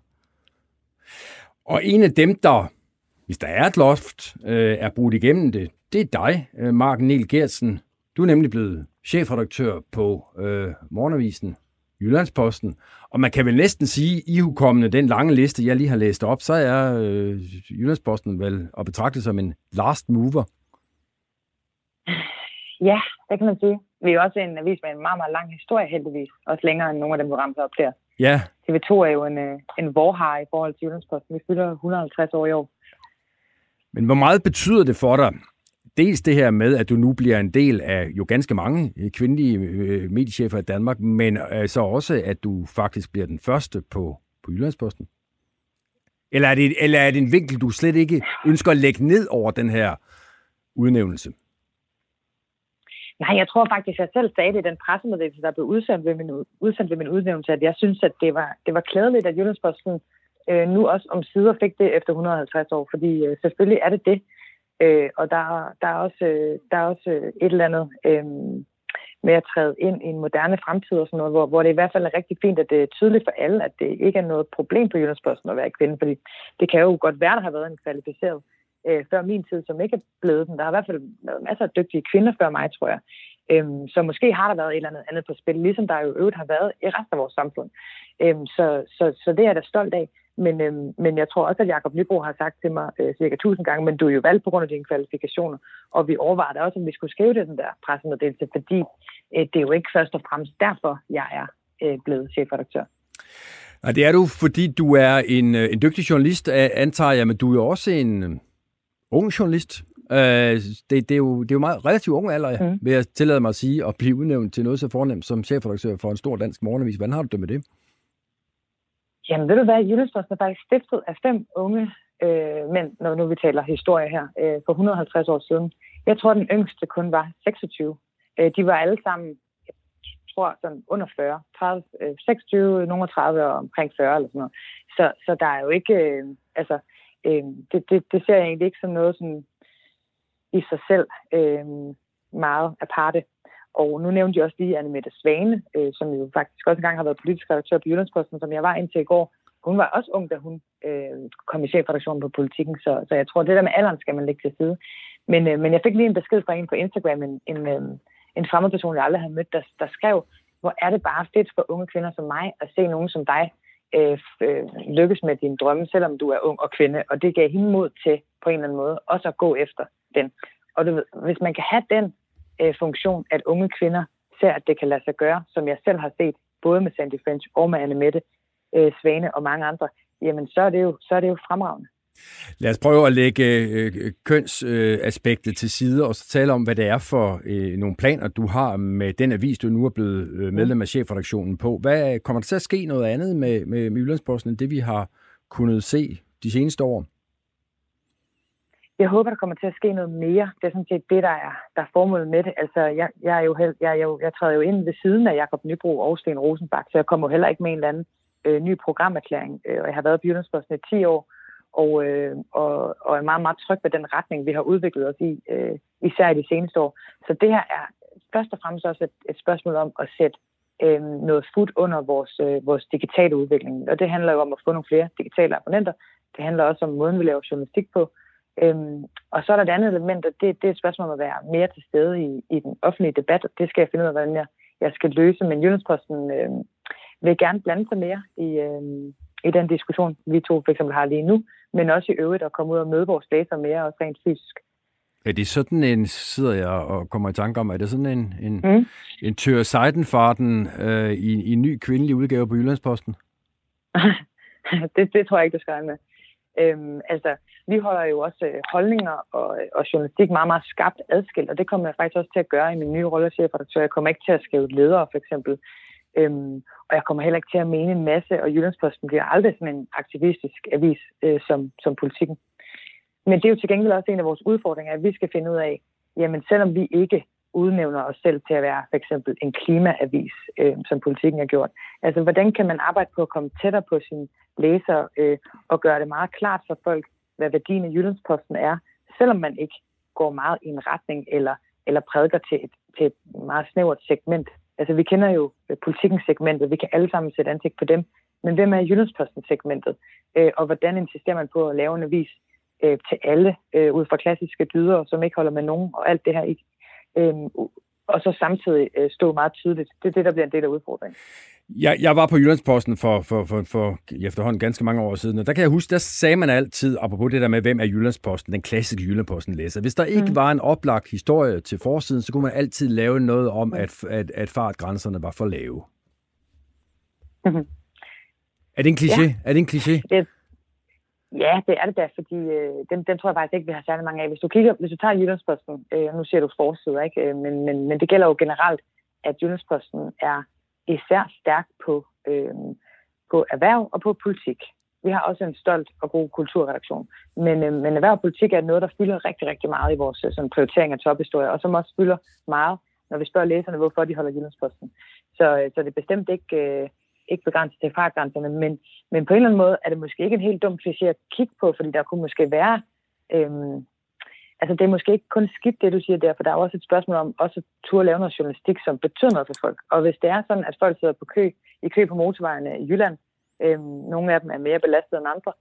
Og en af dem, der, hvis der er et loft, øh, er brudt igennem det, det er dig, øh, Mark Niel Gertsen. Du er nemlig blevet chefredaktør på øh, Morgenavisen, Jyllandsposten. Og man kan vel næsten sige, i hukommende den lange liste, jeg lige har læst op, så er øh, Jyllandsposten vel at betragte som en last mover. Ja, det kan man sige. Vi er jo også en avis med en meget, meget lang historie, heldigvis. Også længere end nogle af dem, vi ramte op der. Ja. TV2 er jo en, øh, en vorhar i forhold til Jyllandsposten. Vi fylder 150 år i år. Men hvor meget betyder det for dig, dels det her med, at du nu bliver en del af jo ganske mange øh, kvindelige øh, mediechefer i Danmark, men øh, så også, at du faktisk bliver den første på, på Jyllandsposten? Eller er, det, eller er det en vinkel, du slet ikke ønsker at lægge ned over den her udnævnelse? Nej, jeg tror faktisk, at jeg selv sagde det i den pressemeddelelse, der blev udsendt ved min, udsendt ved min udnævnelse, at jeg synes, at det var, det var klædeligt, at Jyllandsposten øh, nu også om sider fik det efter 150 år, fordi øh, selvfølgelig er det det. Øh, og der, der, er også, øh, der er også øh, et eller andet øh, med at træde ind i en moderne fremtid og sådan noget, hvor, hvor det i hvert fald er rigtig fint, at det er tydeligt for alle, at det ikke er noget problem på Jyllandsposten at være kvinde, fordi det kan jo godt være, at der har været en kvalificeret øh, før min tid, som ikke er blevet den. Der har i hvert fald været masser af dygtige kvinder før mig, tror jeg. Øhm, så måske har der været et eller andet andet på spil, ligesom der jo øvrigt har været i resten af vores samfund. Øhm, så, så, så det er jeg da stolt af. Men, øhm, men jeg tror også, at Jacob Nybro har sagt til mig øh, cirka tusind gange, men du er jo valgt på grund af dine kvalifikationer. Og vi overvejede også, om vi skulle skrive det, den der pressemeddelelse, fordi øh, det er jo ikke først og fremmest derfor, jeg er øh, blevet chefredaktør. Og det er du, fordi du er en, øh, en dygtig journalist, antager jeg, men du er jo også en øh, ung journalist. Uh, det, det, er jo, det er jo meget relativt unge alder, mm. vil jeg tillade mig at sige, at blive udnævnt til noget så fornemt som chefredaktør for en stor dansk morgenavis. Hvordan har du det med det? Jamen, ved du hvad, Jyllandsposten er faktisk stiftet af fem unge øh, mænd, når nu vi taler historie her, øh, for 150 år siden. Jeg tror, den yngste kun var 26. Øh, de var alle sammen, jeg tror, sådan under 40. 30, øh, 26, nogle 30 og omkring 40 eller sådan noget. Så, så der er jo ikke, øh, altså, øh, det, det, det ser jeg egentlig ikke som noget sådan i sig selv øh, meget aparte. Og nu nævnte jeg også lige Anne Mette Svane, øh, som jo faktisk også engang har været politisk redaktør på Jyllandsposten, som jeg var indtil i går. Hun var også ung, da hun øh, kom i chefredaktionen på politikken, så, så jeg tror, det der med alderen skal man lægge til side. Men, øh, men jeg fik lige en besked fra en på Instagram, en, en, øh, en fremmed person, jeg aldrig havde mødt, der, der skrev, hvor er det bare fedt for unge kvinder som mig at se nogen som dig øh, øh, lykkes med dine drømme, selvom du er ung og kvinde. Og det gav hende mod til på en eller anden måde også at gå efter den. Og du ved, hvis man kan have den øh, funktion, at unge kvinder ser, at det kan lade sig gøre, som jeg selv har set, både med Sandy French og med Anne Mette øh, Svane og mange andre, jamen så er det jo, så er det jo fremragende. Lad os prøve at lægge øh, kønsaspektet øh, til side og så tale om, hvad det er for øh, nogle planer, du har med den avis, du nu er blevet øh, medlem af chefredaktionen på. Hvad kommer der til at ske noget andet med, med, med Jyllandsposten, end det vi har kunnet se de seneste år? Jeg håber, der kommer til at ske noget mere. Det er sådan set det, der er, der er formålet med det. Altså, jeg, jeg, er jo held, jeg, jeg, jeg træder jo ind ved siden af Jakob Nybro og Sten Rosenbach, så jeg kommer jo heller ikke med en eller anden øh, ny programerklæring. Øh, og jeg har været på Jyllandsposten i 10 år, og, øh, og, og er meget, meget tryg ved den retning, vi har udviklet os i, øh, især i de seneste år. Så det her er først og fremmest også et, et spørgsmål om at sætte øh, noget fod under vores, øh, vores digitale udvikling. Og det handler jo om at få nogle flere digitale abonnenter. Det handler også om måden, vi laver journalistik på. Øhm, og så er der et andet element, og det, det er et spørgsmål om at være mere til stede i, i den offentlige debat, og det skal jeg finde ud af, hvordan jeg, jeg skal løse. Men Jyllandsposten øh, vil gerne blande sig mere i, øh, i den diskussion, vi to for eksempel har lige nu, men også i øvrigt at komme ud og møde vores læsere mere, også rent fysisk. Er det sådan en, sidder jeg og kommer i tanke om, er det sådan en, en, mm. en Tør Seidenfarten øh, i, i en ny kvindelig udgave på Jyllandsposten? det, det tror jeg ikke, du skal med. Øhm, altså, vi holder jo også øh, holdninger og, og journalistik meget, meget skarpt adskilt, og det kommer jeg faktisk også til at gøre i min nye rolle som chefredaktør. Jeg kommer ikke til at skrive ledere, for eksempel. Øhm, og jeg kommer heller ikke til at mene en masse, og Jyllandsposten bliver aldrig sådan en aktivistisk avis øh, som, som politikken. Men det er jo til gengæld også en af vores udfordringer, at vi skal finde ud af, jamen selvom vi ikke udnævner os selv til at være for eksempel en klimaavis, øh, som politikken har gjort. Altså, hvordan kan man arbejde på at komme tættere på sine læsere øh, og gøre det meget klart for folk, hvad værdien af Jyllandsposten er, selvom man ikke går meget i en retning eller, eller prædiker til et, til et meget snævert segment. Altså, vi kender jo øh, politikens segmentet, vi kan alle sammen sætte ansigt på dem, men hvem er Jyllandsposten segmentet? Øh, og hvordan insisterer man på at lave en avis øh, til alle, øh, ud fra klassiske dyder, som ikke holder med nogen, og alt det her ikke øhm, og så samtidig øh, stå meget tydeligt. Det er det, der bliver en del af udfordringen. Jeg, jeg var på Jyllandsposten for, for, for, for efterhånden ganske mange år siden, og der kan jeg huske, der sagde man altid, apropos det der med, hvem er Jyllandsposten, den klassiske Jyllandsposten læser. Hvis der ikke mm. var en oplagt historie til forsiden, så kunne man altid lave noget om, at, at, at fartgrænserne var for lave. Mm-hmm. Er det en kliché? Ja. Er det en kliché? Det, Ja, det er det da, fordi øh, den, den tror jeg faktisk ikke, vi har særlig mange af. Hvis du kigger, hvis du tager Jyllandsposten, øh, nu ser du forsider, ikke? Øh, men, men, men det gælder jo generelt, at Jyllandsposten er især stærk på, øh, på erhverv og på politik. Vi har også en stolt og god kulturredaktion. Men, øh, men erhverv og politik er noget, der fylder rigtig, rigtig meget i vores øh, sådan, prioritering af tophistorie, og som også fylder meget, når vi spørger læserne, hvorfor de holder Jyllandsposten. Så, øh, så det er bestemt ikke... Øh, ikke begrænset til fartgrænserne, men, men på en eller anden måde er det måske ikke en helt dum kliché at kigge på, fordi der kunne måske være, øhm, altså det er måske ikke kun skidt, det du siger der, for der er også et spørgsmål om også at turde lave noget journalistik, som betyder noget for folk. Og hvis det er sådan, at folk sidder på kø, i kø på motorvejene i Jylland, øhm, nogle af dem er mere belastet end andre,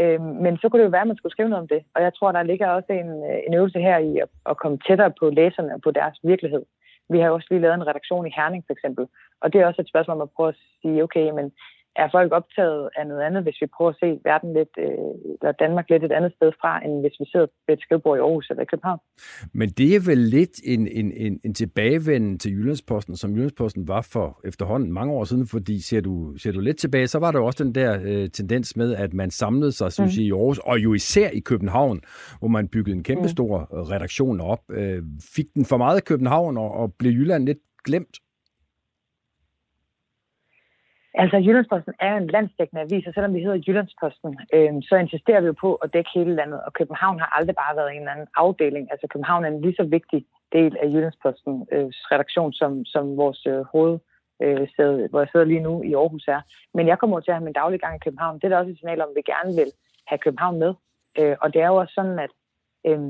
øhm, men så kunne det jo være, at man skulle skrive noget om det. Og jeg tror, der ligger også en, øh, en øvelse her i at, at komme tættere på læserne og på deres virkelighed. Vi har også lige lavet en redaktion i Herning for eksempel, og det er også et spørgsmål om at prøve at sige, okay, men er folk optaget af noget andet, hvis vi prøver at se verden lidt, øh, eller Danmark lidt et andet sted fra, end hvis vi sidder ved et skrivebord i Aarhus eller i København. Men det er vel lidt en, en, en, en tilbagevenden til Jyllandsposten, som Jyllandsposten var for efterhånden mange år siden, fordi ser du, ser du lidt tilbage, så var der også den der øh, tendens med, at man samlede sig, synes mm. i Aarhus, og jo især i København, hvor man byggede en kæmpestor mm. redaktion op. Øh, fik den for meget i København, og, og blev Jylland lidt glemt? Altså, Jyllandsposten er en landsdækkende avis, og selvom vi hedder Jyllandsposten, øh, så insisterer vi jo på at dække hele landet, og København har aldrig bare været en eller anden afdeling. Altså, København er en lige så vigtig del af Jyllandspostens øh, redaktion, som, som vores øh, hoved, øh, hvor jeg sidder lige nu i Aarhus er. Men jeg kommer til at have min daglige gang i København. Det er da også et signal om, at vi gerne vil have København med. Øh, og det er jo også sådan, at øh,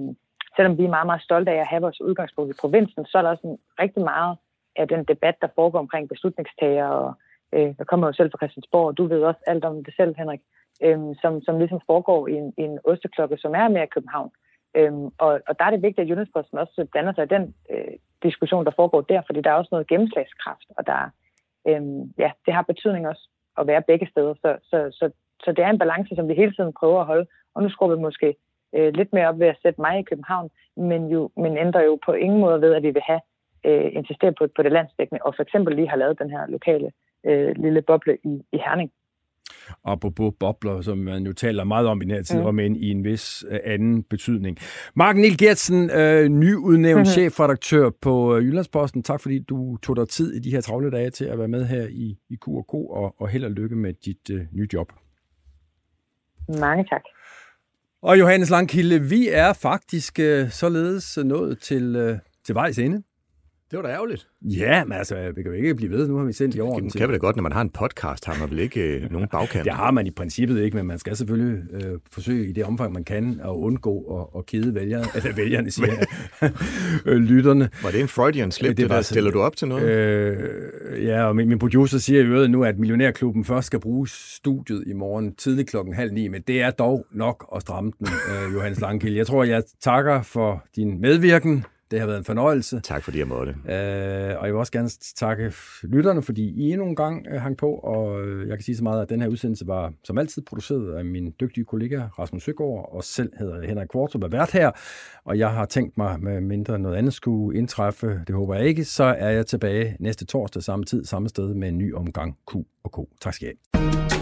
selvom vi er meget, meget stolte af at have vores udgangspunkt i provinsen, så er der også en, rigtig meget af den debat, der foregår omkring beslutningstager og øh, jeg kommer jo selv fra Christiansborg, og du ved også alt om det selv, Henrik, øh, som, som ligesom foregår i en, i en osteklokke, som er mere i København. Øhm, og, og der er det vigtigt, at Jyllandsposten også blander sig i den øh, diskussion, der foregår der, fordi der er også noget gennemslagskraft, og der, øhm, ja, det har betydning også at være begge steder. Så, så, så, så det er en balance, som vi hele tiden prøver at holde. Og nu skruer vi måske øh, lidt mere op ved at sætte mig i København, men, jo, men ændrer jo på ingen måde ved, at vi vil have øh, insistere på, på det landsdækkende, og for eksempel lige har lavet den her lokale øh, lille boble i, i Herning. Apropos bobler, som man jo taler meget om i den her tid, mm. og men i en vis øh, anden betydning. Mark Niel Gertsen, øh, nyudnævnt mm-hmm. chefredaktør på øh, Jyllandsposten. Tak fordi du tog dig tid i de her travle dage til at være med her i, i Q&K, og, og held og lykke med dit øh, nye job. Mange tak. Og Johannes Langkilde, vi er faktisk øh, således nået til, øh, til vejs ende. Det var da ærgerligt. Ja, men altså, vi kan jo ikke blive ved. Nu har vi sendt i år. Det kan vi da godt, når man har en podcast, har man vel ikke øh, nogen bagkant. Det har man i princippet ikke, men man skal selvfølgelig øh, forsøge i det omfang, man kan, at undgå at, at kede vælgerne, eller vælgerne, siger øh, lytterne. Var det en Freudian slip, det, det der? Stiller du op til noget? Øh, ja, og min, min producer siger øvrigt nu, at Millionærklubben først skal bruge studiet i morgen tidlig klokken halv ni, men det er dog nok at stramme den, øh, Johannes Langkild. Jeg tror, jeg takker for din medvirken. Det har været en fornøjelse. Tak fordi jeg måtte. Øh, og jeg vil også gerne takke lytterne, fordi I endnu en gang øh, hang på, og øh, jeg kan sige så meget, at den her udsendelse var som altid produceret af min dygtige kollega Rasmus Søgaard, og selv hedder Henrik Kvartrup er vært her, og jeg har tænkt mig, med mindre noget andet skulle indtræffe, det håber jeg ikke, så er jeg tilbage næste torsdag samme tid, samme sted med en ny omgang Q og K. Tak skal I have.